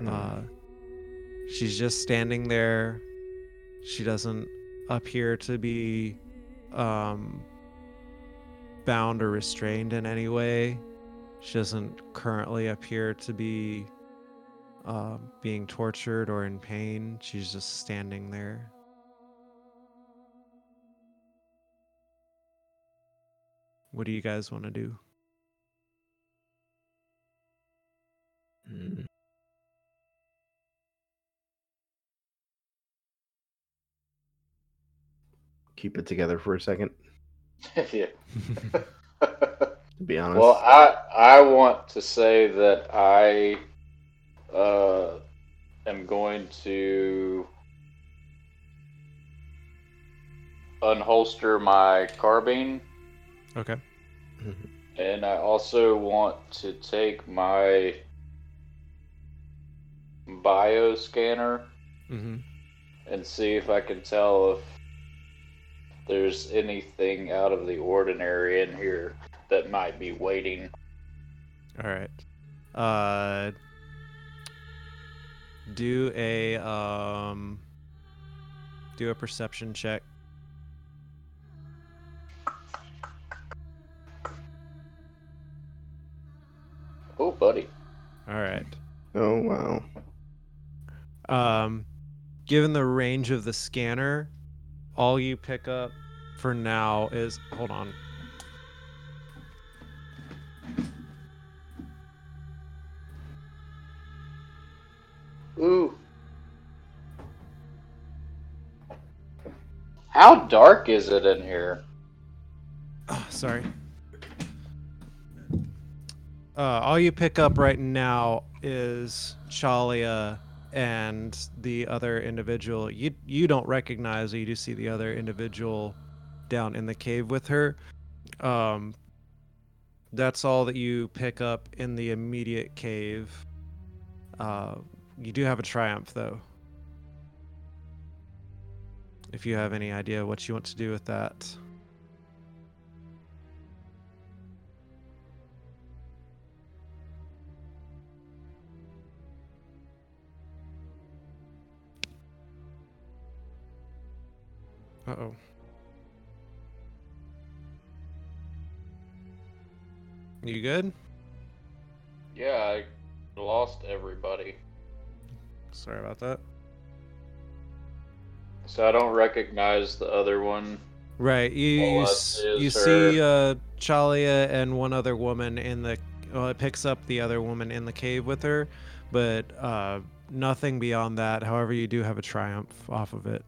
Uh, she's just standing there. She doesn't appear to be um, bound or restrained in any way. She doesn't currently appear to be uh, being tortured or in pain. She's just standing there. What do you guys want to do? Mm. Keep it together for a second, [LAUGHS] yeah. [LAUGHS] to be honest. Well, I I want to say that I uh, am going to unholster my carbine, okay. Mhm. and I also want to take my bio scanner Mm-hmm. and see if I can tell if there's anything out of the ordinary in here that might be waiting. All right. Uh, do a um, do a perception check. Oh, buddy. All right. oh wow. Um, given the range of the scanner, all you pick up for now is hold on. Ooh. How dark is it in here? Oh, sorry. Uh, all you pick up right now is Chalia and the other individual. You you don't recognize. You do see the other individual down in the cave with her. Um, that's all that you pick up in the immediate cave. Uh, you do have a triumph though. If you have any idea what you want to do with that. Uh oh. You good? Yeah, I lost everybody. Sorry about that. So I don't recognize the other one. Right. You you, s- you her. see uh Chalia and one other woman in the well, it picks up the other woman in the cave with her, but uh nothing beyond that. However, you do have a triumph off of it.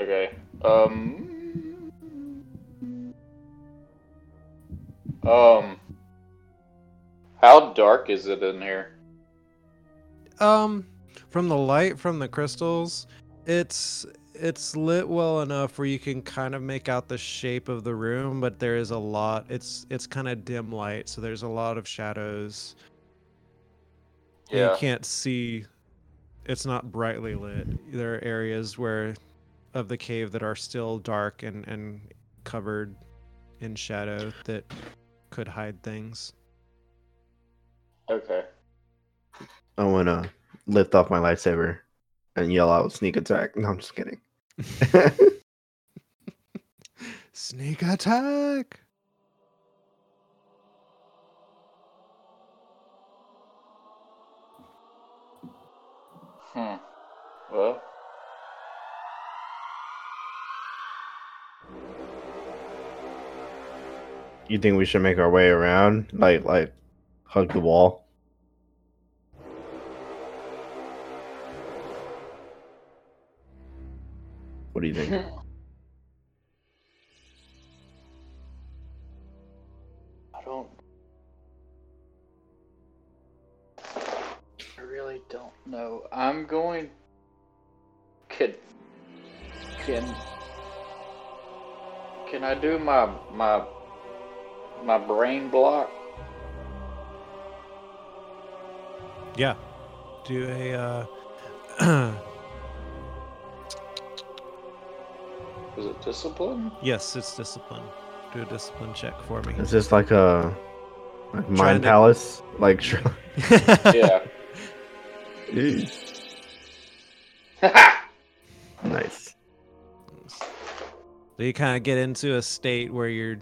Okay. Um. Um. How dark is it in here? Um, from the light from the crystals, it's it's lit well enough where you can kind of make out the shape of the room, but there is a lot. It's it's kind of dim light, so there's a lot of shadows. Yeah. You can't see. It's not brightly lit. There are areas where of the cave that are still dark and and covered in shadow that could hide things. Okay. I want to lift off my lightsaber and yell out sneak attack. No, I'm just kidding. [LAUGHS] Sneak attack. Hmm. Well. You think we should make our way around? Like, like, hug the wall? What do you think? [LAUGHS] I don't. I really don't know. I'm going. Could. Can. Can I do my my my brain block? Yeah. Do a uh [CLEARS THROAT] Is it discipline? yes, it's discipline. Do a discipline check for me. Is this like a like mind to- palace? Like, sure. [LAUGHS] Yeah. [LAUGHS] nice. So you kind of get into a state where you're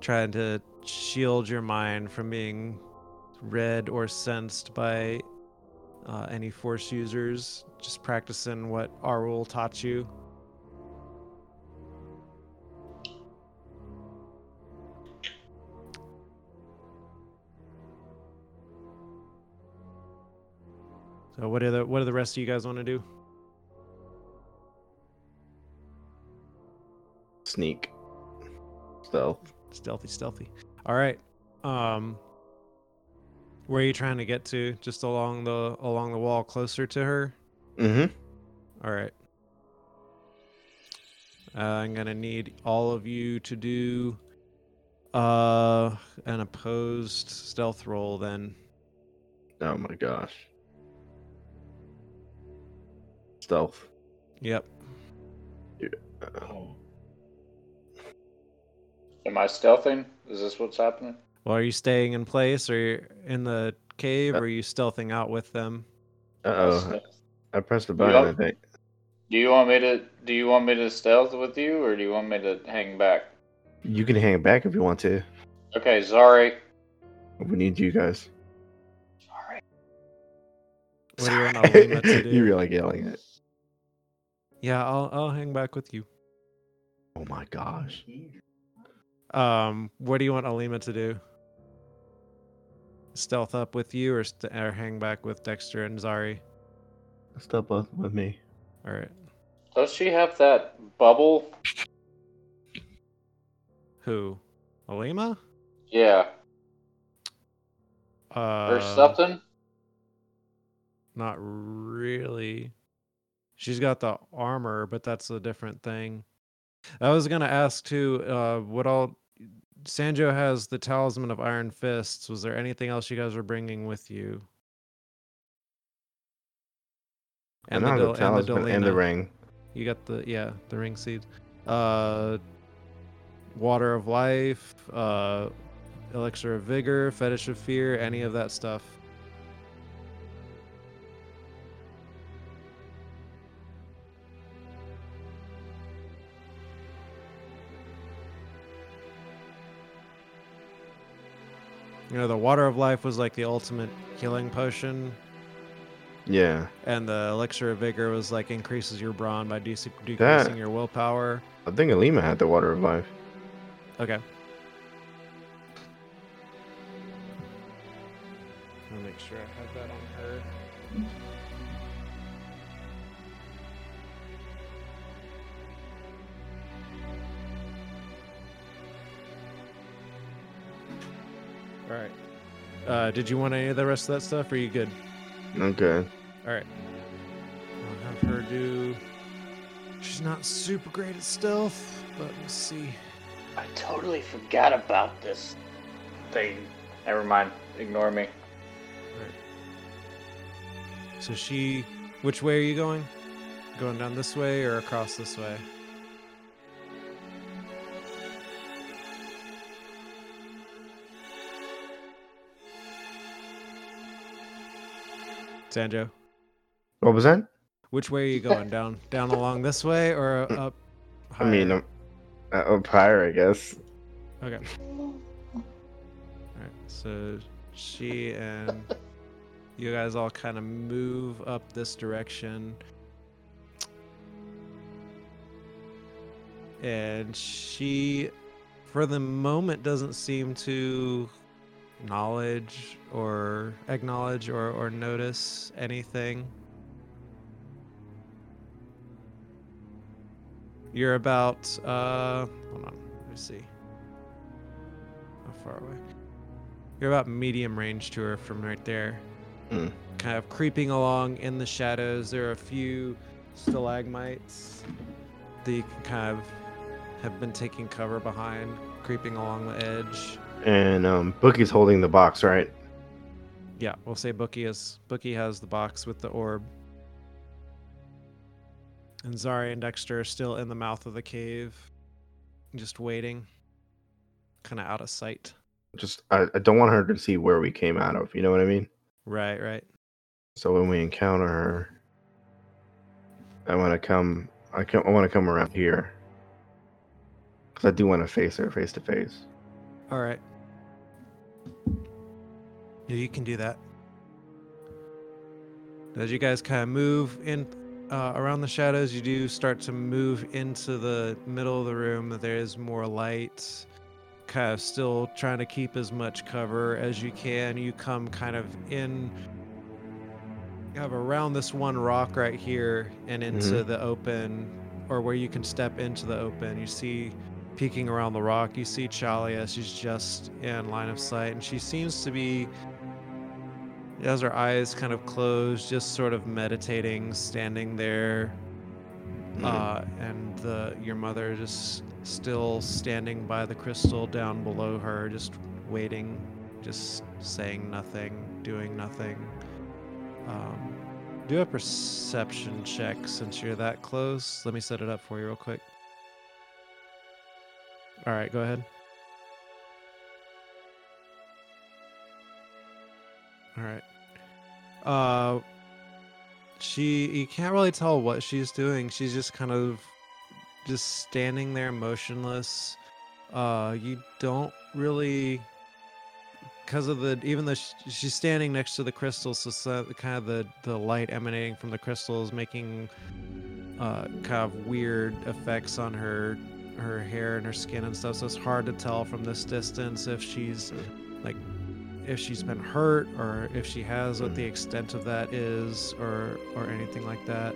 trying to shield your mind from being read or sensed by uh, any force users. Just practicing what Arul taught you. So what are the what do the rest of you guys want to do? Sneak. Stealth. Stealthy, stealthy. All right. Um, where are you trying to get to? Just along the along the wall, closer to her. Mm-hmm. All right. Uh, I'm gonna need all of you to do uh an opposed stealth roll. Then Oh my gosh. Stealth. yep. Uh, Am I stealthing? Is this what's happening? Well, are you staying in place, or you're in the cave, or are you stealthing out with them? Uh-oh. I pressed the You button, I think. Do you want me to? Do you want me to stealth with you, or do you want me to hang back? You can hang back if you want to. Okay, Zari. We need you guys. Sorry. What do you want Sorry. Alima to [LAUGHS] do? you were like yelling it. Yeah, I'll I'll hang back with you. Oh my gosh. Um, what do you want Alima to do? Stealth up with you, or, st- or hang back with Dexter and Zari? Step up with me. All right. Does she have that bubble? Who? Alima? Yeah, Uh, or something. Not really. She's got the armor, but that's a different thing. I was gonna ask too. Uh, what all? Sanjo has the talisman of Iron Fists. Was there anything else you guys were bringing with you? And, and, the, Dol- talisman and the Dolina. ring. You got the yeah, the ring seed. Uh water of life, uh elixir of vigor, fetish of fear, any of that stuff. You know, the water of life was like the ultimate healing potion, Yeah. and the elixir of vigor was like increases your brawn by de- decreasing your willpower. I think Alima had the water of life. Okay. I'll make sure I have that All right. Uh, did you want any of the rest of that stuff? Or are you good? Okay. All right. I'll have her do. She's not super great at stealth, but we'll see. I totally forgot about this thing. Never mind. Ignore me. Right. So she, which way are you going? Going down this way or across this way? Sanjo, What was that? which way are you going? [LAUGHS] Down, down along this way or up? I mean, higher? um, uh, up higher, I guess. okay. All right. So she and you guys all kind of move up this direction. And she, for the moment, doesn't seem to acknowledge or acknowledge or, or notice anything. You're about, uh, hold on, let me see. How far away? You're about medium range to her from right there. Hmm. Kind of creeping along in the shadows. There are a few stalagmites that you can kind of have been taking cover behind, creeping along the edge. And um, Bookie's holding the box, right? Yeah, we'll say Bookie is Bookie has the box with the orb. And Zari and Dexter are still in the mouth of the cave, just waiting, kind of out of sight. Just I, I don't want her to see where we came out of. You know what I mean? Right, right. So when we encounter her, I want to come. I can, I want to come around here because I do want to face her face to face. All right. Yeah, you can do that. As you guys kind of move in uh, around the shadows, you do start to move into the middle of the room. There is more light. Kind of still trying to keep as much cover as you can. You come kind of in, kind of around this one rock right here and into the open, or where you can step into the open. You see peeking around the rock, you see Chalia. She's just in line of sight, and she seems to be, has her eyes kind of closed, just sort of meditating, standing there. Mhm. Uh, and the your mother just still standing by the crystal down below her, just waiting, just saying nothing, doing nothing. Um, do a perception check since you're that close. Let me set it up for you real quick. All right, go ahead. All right. Uh she you can't really tell what she's doing. She's just kind of just standing there motionless. Uh you don't really because of the even though she's standing next to the crystals so, kind of the the light emanating from the crystals making uh kind of weird effects on her her hair and her skin and stuff so it's hard to tell from this distance if she's if she's been hurt or if she has what the extent of that is or or anything like that.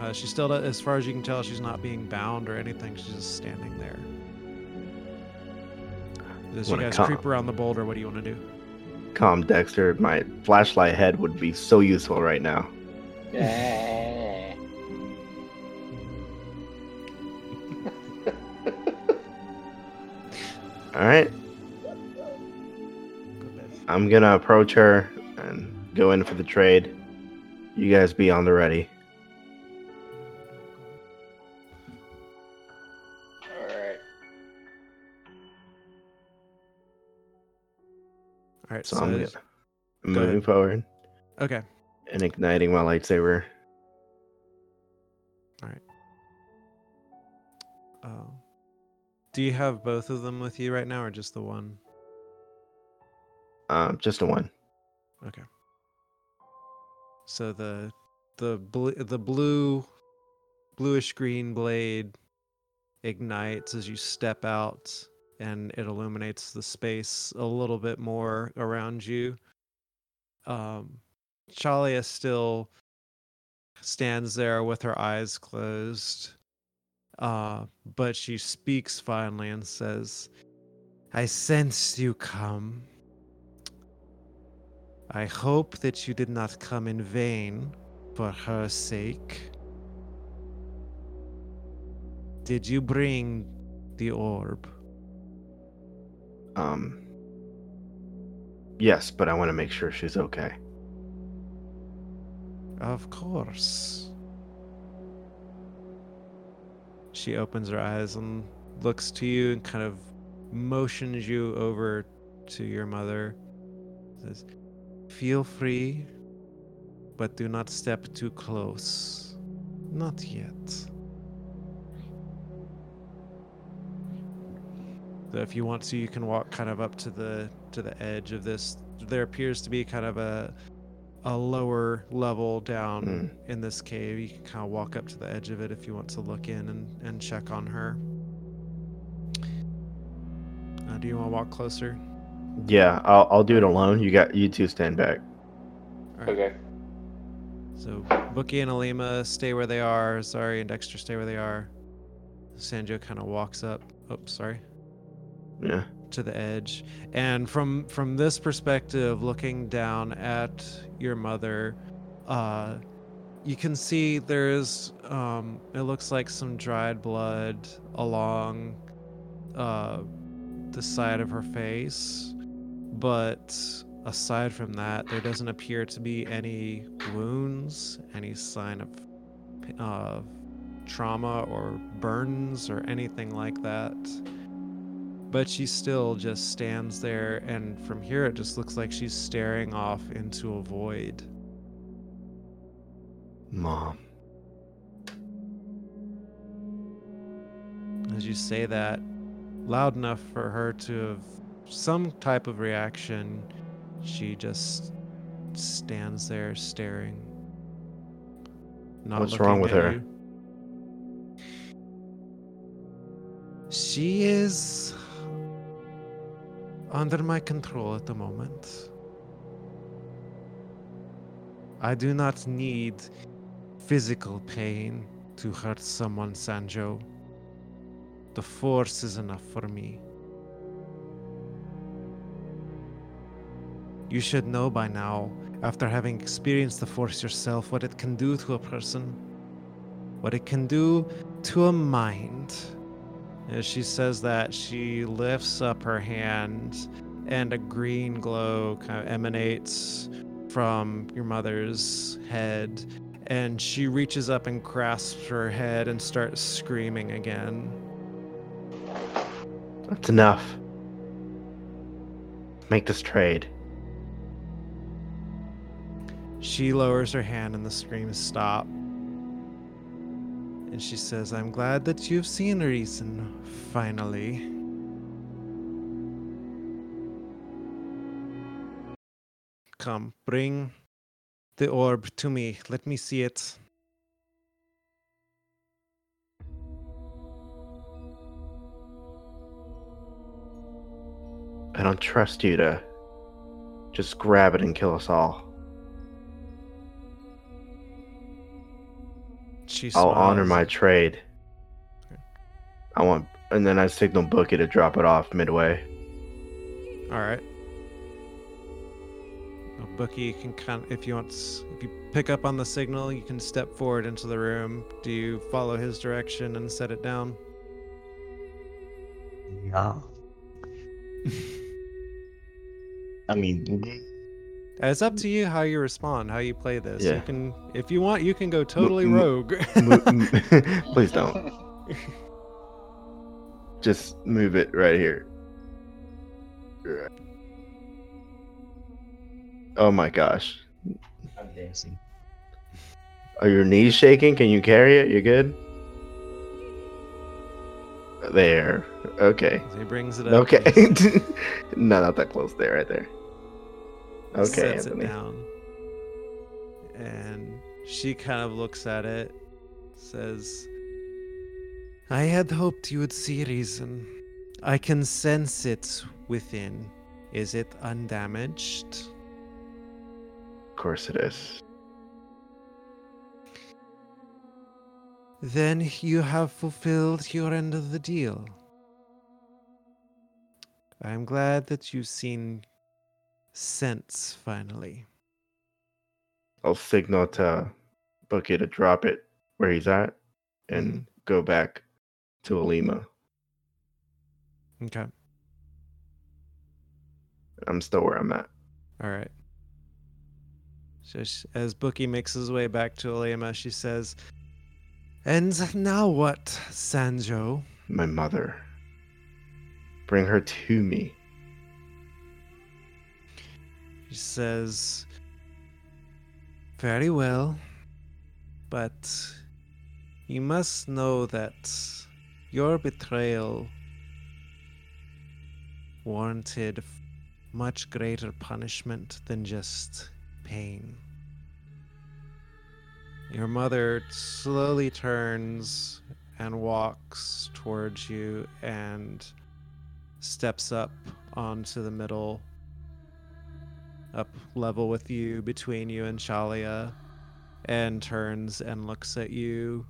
Uh, she still as far as you can tell she's not being bound or anything. She's just standing there. As you Wanna guys calm- creep around the boulder? What do you want to do? Calm, Dexter. My flashlight head would be so useful right now. [LAUGHS] All right, I'm gonna approach her and go in for the trade. You guys be on the ready. Alright. all right So, so, I'm gonna, moving ahead. forward okay and igniting my lightsaber. um, do you have both of them with you right now or just the one Um, just a one. Okay. So the the bl- the blue bluish green blade ignites as you step out and it illuminates the space a little bit more around you. Um Chalia still stands there with her eyes closed. Uh, but she speaks finally and says, I sensed you come. I hope that you did not come in vain. for her sake. Did you bring the orb? Um. Yes, but I want to make sure she's okay. Of course. She opens her eyes and looks to you and kind of motions you over to your mother. Says, Feel free, but do not step too close. Not yet. So if you want to, you can walk kind of up to the to the edge of this. There appears to be kind of a a lower level down Mm. in this cave. You can kind of walk up to the edge of it if you want to look in and, and check on her. Uh, do you want to walk closer? Yeah, I'll I'll do it alone. You got you two stand back. All right. Okay. So Bookie and Alima stay where they are. Zari and Dexter stay where they are. Sanjo kind of walks up. Oh, sorry. Yeah. to the edge and from from this perspective looking down at your mother uh you can see there's um it looks like some dried blood along uh the side of her face but aside from that there doesn't appear to be any wounds any sign of uh trauma or burns or anything like that but she still just stands there and from here it just looks like she's staring off into a void Mom. as you say that loud enough for her to have some type of reaction she just stands there staring not What's wrong with her? you. she is under my control at the moment i do not need physical pain to hurt someone sanjo the force is enough for me. You should know by now, after having experienced the force yourself, what it can do to a person, what it can do to a mind. As she says that, she lifts up her hand, and a green glow kind of emanates from your mother's head. And she reaches up and grasps her head and starts screaming again. That's enough. Make this trade. She lowers her hand and the screams stop. And she says, I'm glad that you've seen reason, finally. Come, bring the orb to me. Let me see it. I don't trust you to just grab it and kill us all. She I'll honor my trade. Okay. I want, and then I signal Bookie to drop it off midway. All right. Well, Bookie, can kind if you want, if you pick up on the signal, you can step forward into the room. Do you follow his direction and set it down? Yeah. [LAUGHS] I mean, It's up to you how you respond, how you play this. Yeah. You can, if you want, you can go totally m- rogue. Mo- m- [LAUGHS] [LAUGHS] Please don't. [LAUGHS] Just move it right here. Oh my gosh. I'm dancing. Are your knees shaking? Can you carry it? You good? There. Okay. he brings it up. Okay. no, not that close. There, right there. Okay, sets Anthony. it down. And she kind of looks at it, says, I had hoped you would see reason. I can sense it within. Is it undamaged? Of course it is. Then you have fulfilled your end of the deal. I'm glad that you've seen sense finally. I'll signal to Bookie to drop it where he's at and mm-hmm. go back to Alima. Okay. I'm still where I'm at. All right. So as Bookie makes his way back to Alema, she says, "And now what, Sanjo?" My mother. Bring her to me. She says, Very well, but you must know that your betrayal warranted much greater punishment than just pain. Your mother slowly turns and walks towards you and steps up onto the middle up level with you between you and Shalia and turns and looks at you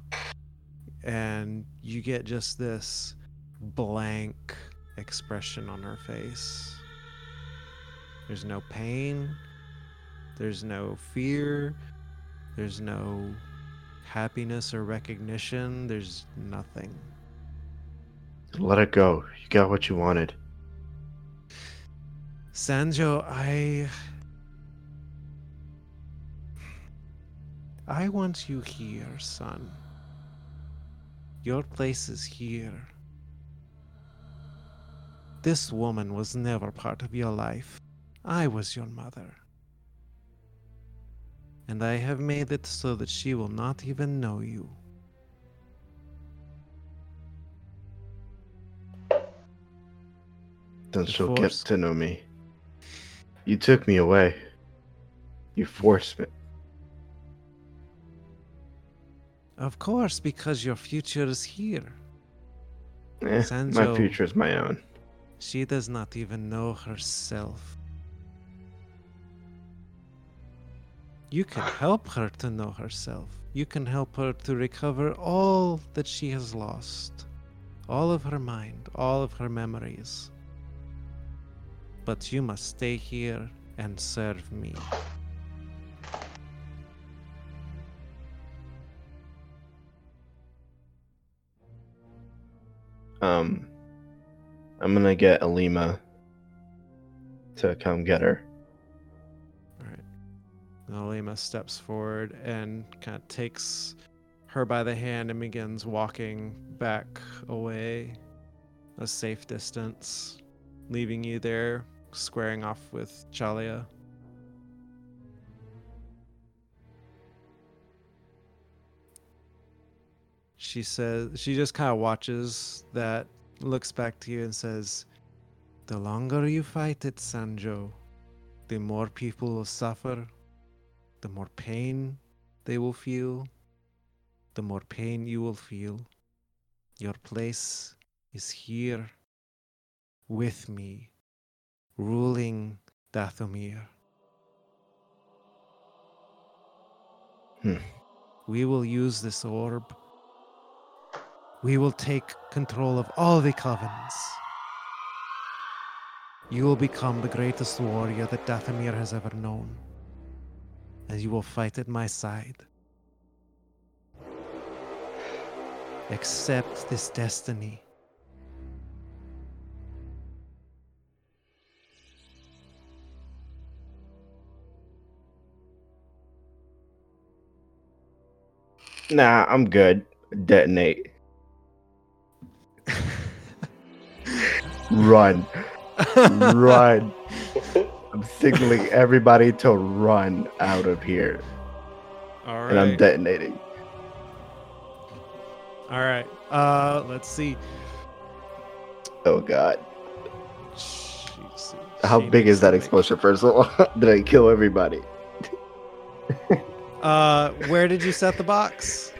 and you get just this blank expression on her face. There's no pain, there's no fear, there's no happiness or recognition, there's nothing. Let it go. You got what you wanted. Sanjo, I. I want you here, son. Your place is here. This woman was never part of your life. I was your mother. And I have made it so that she will not even know you. Then The she'll Force. get to know me. You took me away. You forced me. Of course, because your future is here. Eh, my future is my own. She does not even know herself. You can [SIGHS] help her to know herself. You can help her to recover all that she has lost. All of her mind, all of her memories. But you must stay here and serve me. Um, I'm gonna get Alima to come get her. Alright. Alima steps forward and kind of takes her by the hand and begins walking back away a safe distance, leaving you there, squaring off with Chalia. She says, she just kind of watches that, looks back to you and says, The longer you fight it, Sanjo, the more people will suffer, the more pain they will feel, the more pain you will feel. Your place is here with me, ruling Dathomir. Hmm. We will use this orb. We will take control of all the covens. You will become the greatest warrior that Dathomir has ever known. And you will fight at my side. Accept this destiny. Nah, I'm good. Detonate. Run. Run. [LAUGHS] I'm signaling everybody to run out of here. All right. And I'm detonating. All right. Uh, let's see. Oh god. Jeez, How she big is that explosion first of all? [LAUGHS] Did I kill everybody? Uh, where did you set the box?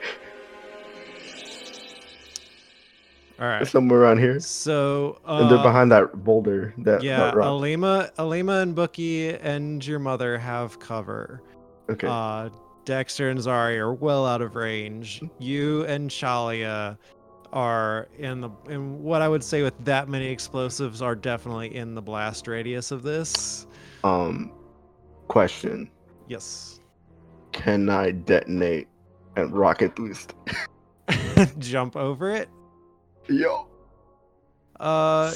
All right. Somewhere around here. So, uh, and they're behind that boulder. That, yeah, that. Alima, Alima, and Bookie and your mother have cover. Okay. Uh, Dexter and Zari are well out of range. You and Shalia are in the in what I would say with that many explosives are definitely in the blast radius of this. um question. Yes. Can I detonate and rocket boost. [LAUGHS] jump over it. Yo. Uh,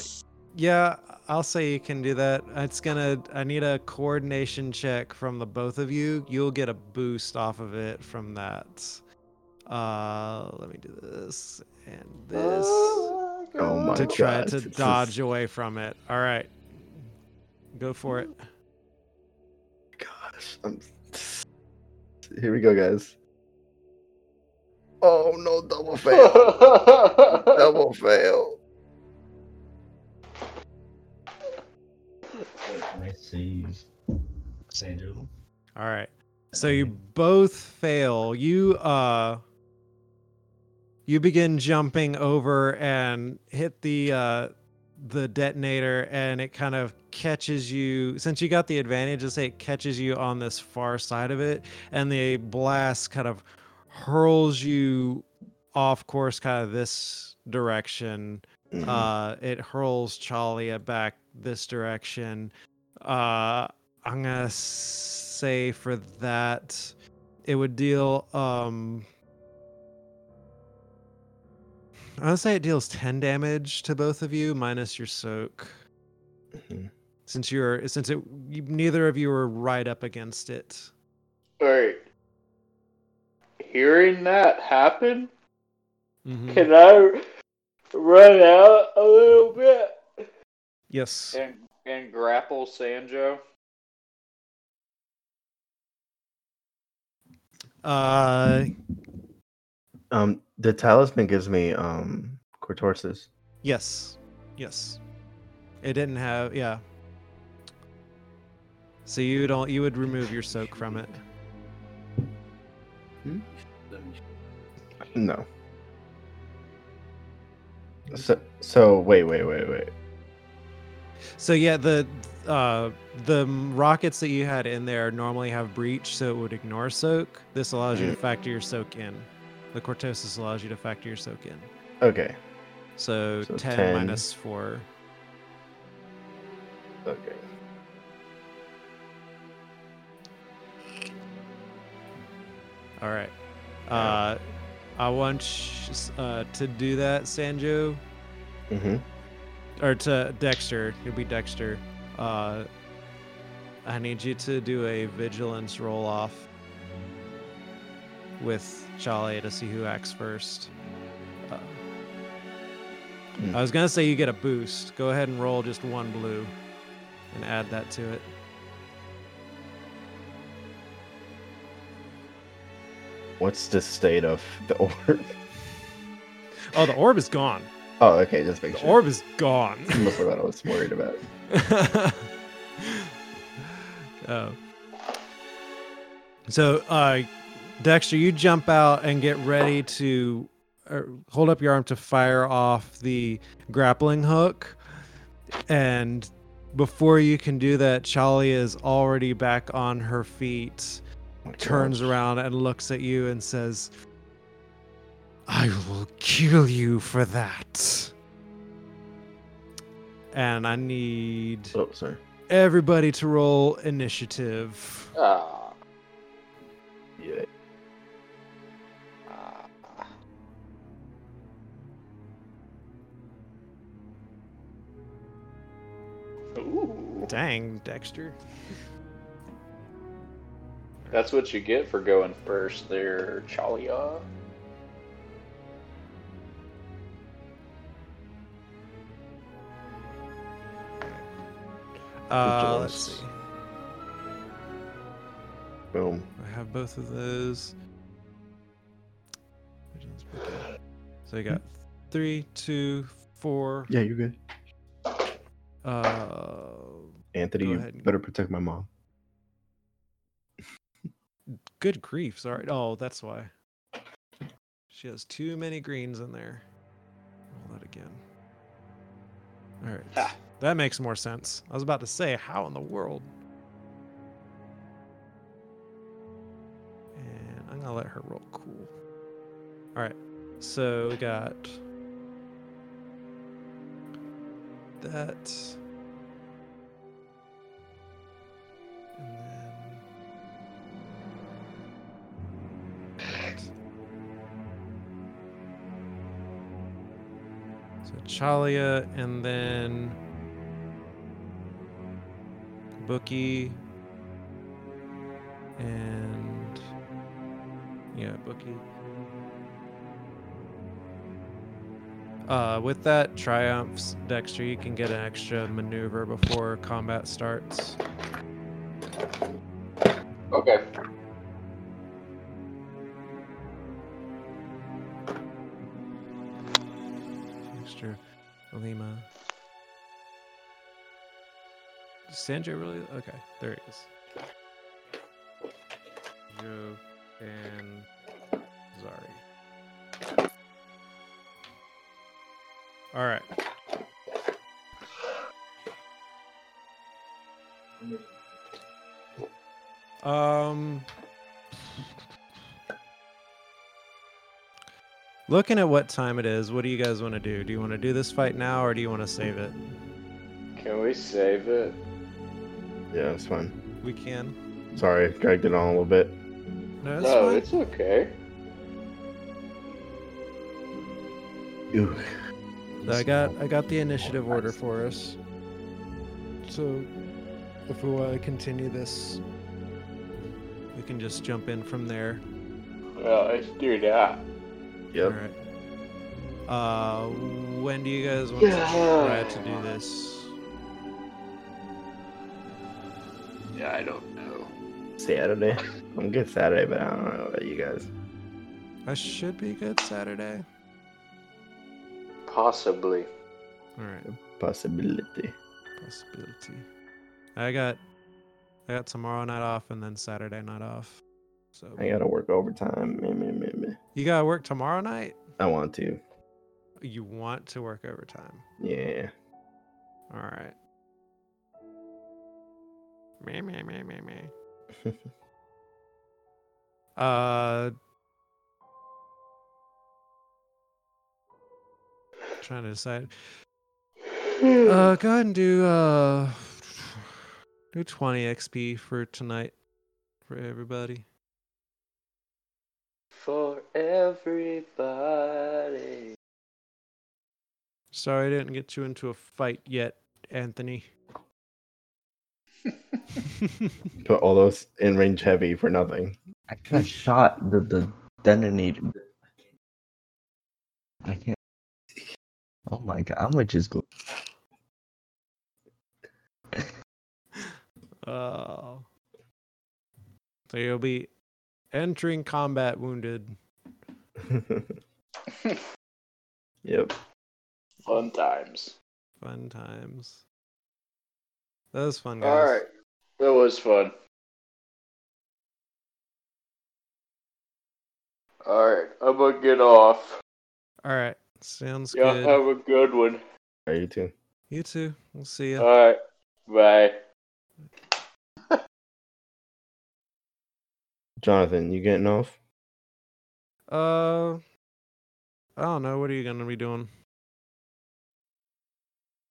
yeah, I'll say you can do that. It's gonna. I need a coordination check from the both of you. You'll get a boost off of it from that. Uh, let me do this and this Oh my to try God, to this is- dodge away from it. All right, go for it. Gosh. I'm... Here we go, guys. Oh no, double fail. [LAUGHS] double fail. Nice save. Sandro. All right. So you both fail. You uh you begin jumping over and hit the uh the detonator and it kind of catches you since you got the advantage let's say it catches you on this far side of it and the blast kind of hurls you off course kind of this direction Mhm. uh it hurls Chalia back this direction uh i'm gonna say for that it would deal um i'm gonna say it deals 10 damage to both of you minus your soak Mhm. since you're since it neither of you are right up against it Alright. Hearing that happen, Mhm. can I run out a little bit yes and and grapple Sanjo? uh Um, the talisman gives me um cortosis. Yes. Yes. It didn't have yeah. So you don't you would remove your soak from it. No. So, so wait, wait, wait, wait. So yeah, the uh the rockets that you had in there normally have breach, so it would ignore soak. This allows you to factor your soak in. The cortosis allows you to factor your soak in. Okay, So, So 10, 10. minus 4. okay. All right. Uh I want sh- uh, to do that, Sanjo. Mm-hmm. or to Dexter. It'll be Dexter. Uh, I need you to do a vigilance roll off with Chale to see who acts first. Uh, Hmm. I was gonna say you get a boost. Go ahead and roll just one blue, and add that to it. What's the state of the [LAUGHS] orb? Oh, the orb is gone. Oh, okay, just make The sure. orb is gone. [LAUGHS] That's what I was worried about. [LAUGHS] oh. So, uh, Dexter, you jump out and get ready to uh, hold up your arm to fire off the grappling hook. And before you can do that, Charlie is already back on her feet, turns gosh. around and looks at you and says, I will kill you for that. And I need Oh, sorry. everybody to roll initiative. Ah. Yeah. ah. Ooh. Dang, Dexter. That's what you get for going first there, Chalia. Uh, let's see. Boom. I have both of those. So you got three, two, four. Yeah, you're good. Uh, Anthony, Go you better protect my mom. Good grief. Sorry. Oh, that's why. She has too many greens in there. Roll that again. All right. Ha. That makes more sense. I was about to say, how in the world? And I'm gonna let her roll cool. All right. So we got that. And then that. Chalia, and then Bookie, and yeah, Bookie. Uh, with that triumphs, Dexter, you can get an extra maneuver before combat starts. Okay. Sanjay really? Okay, there he is. Joe and Zari. All right. Um. Looking at what time it is, what do you guys want to do? Do you want to do this fight now or do you want to save it? Can we save it? Yeah, it's fine. We can. Sorry, dragged it on a little bit. No, it's no, fine. it's okay. Ooh. I got I got the initiative order for us. So if we want to continue this, we can just jump in from there. Well, let's do that. Yep. All right. Uh, when do you guys want to try to do this? Saturday. I'm good Saturday, but I don't know about you guys. I should be good Saturday. Possibly. All right, Possibility. possibility. I got I got tomorrow night off and then Saturday night off. So I gotta work overtime. Meh, meh, meh, meh. you gotta work tomorrow night. I want to. You want to work overtime. Yeah. All right. Me, me, me, me, meh. [LAUGHS] Uh, trying to decide. Uh, go ahead and do uh, do twenty XP for tonight for everybody. For everybody. Sorry, I didn't get you into a fight yet, Anthony. Put all those in range heavy for nothing. I got shot. The the detonator. I can't. Oh my god! I'm gonna just go. [LAUGHS] Oh. So you'll be entering combat wounded. [LAUGHS] yep. Fun times. Fun times. That was fun, guys. All right. That was fun. All right. I'm going to get off. All right. Sounds good. Y'all good. have a good one. Are you too? You too. We'll see you. All right. Bye. [LAUGHS] Jonathan, you getting off? Uh, I don't know. What are you gonna be doing?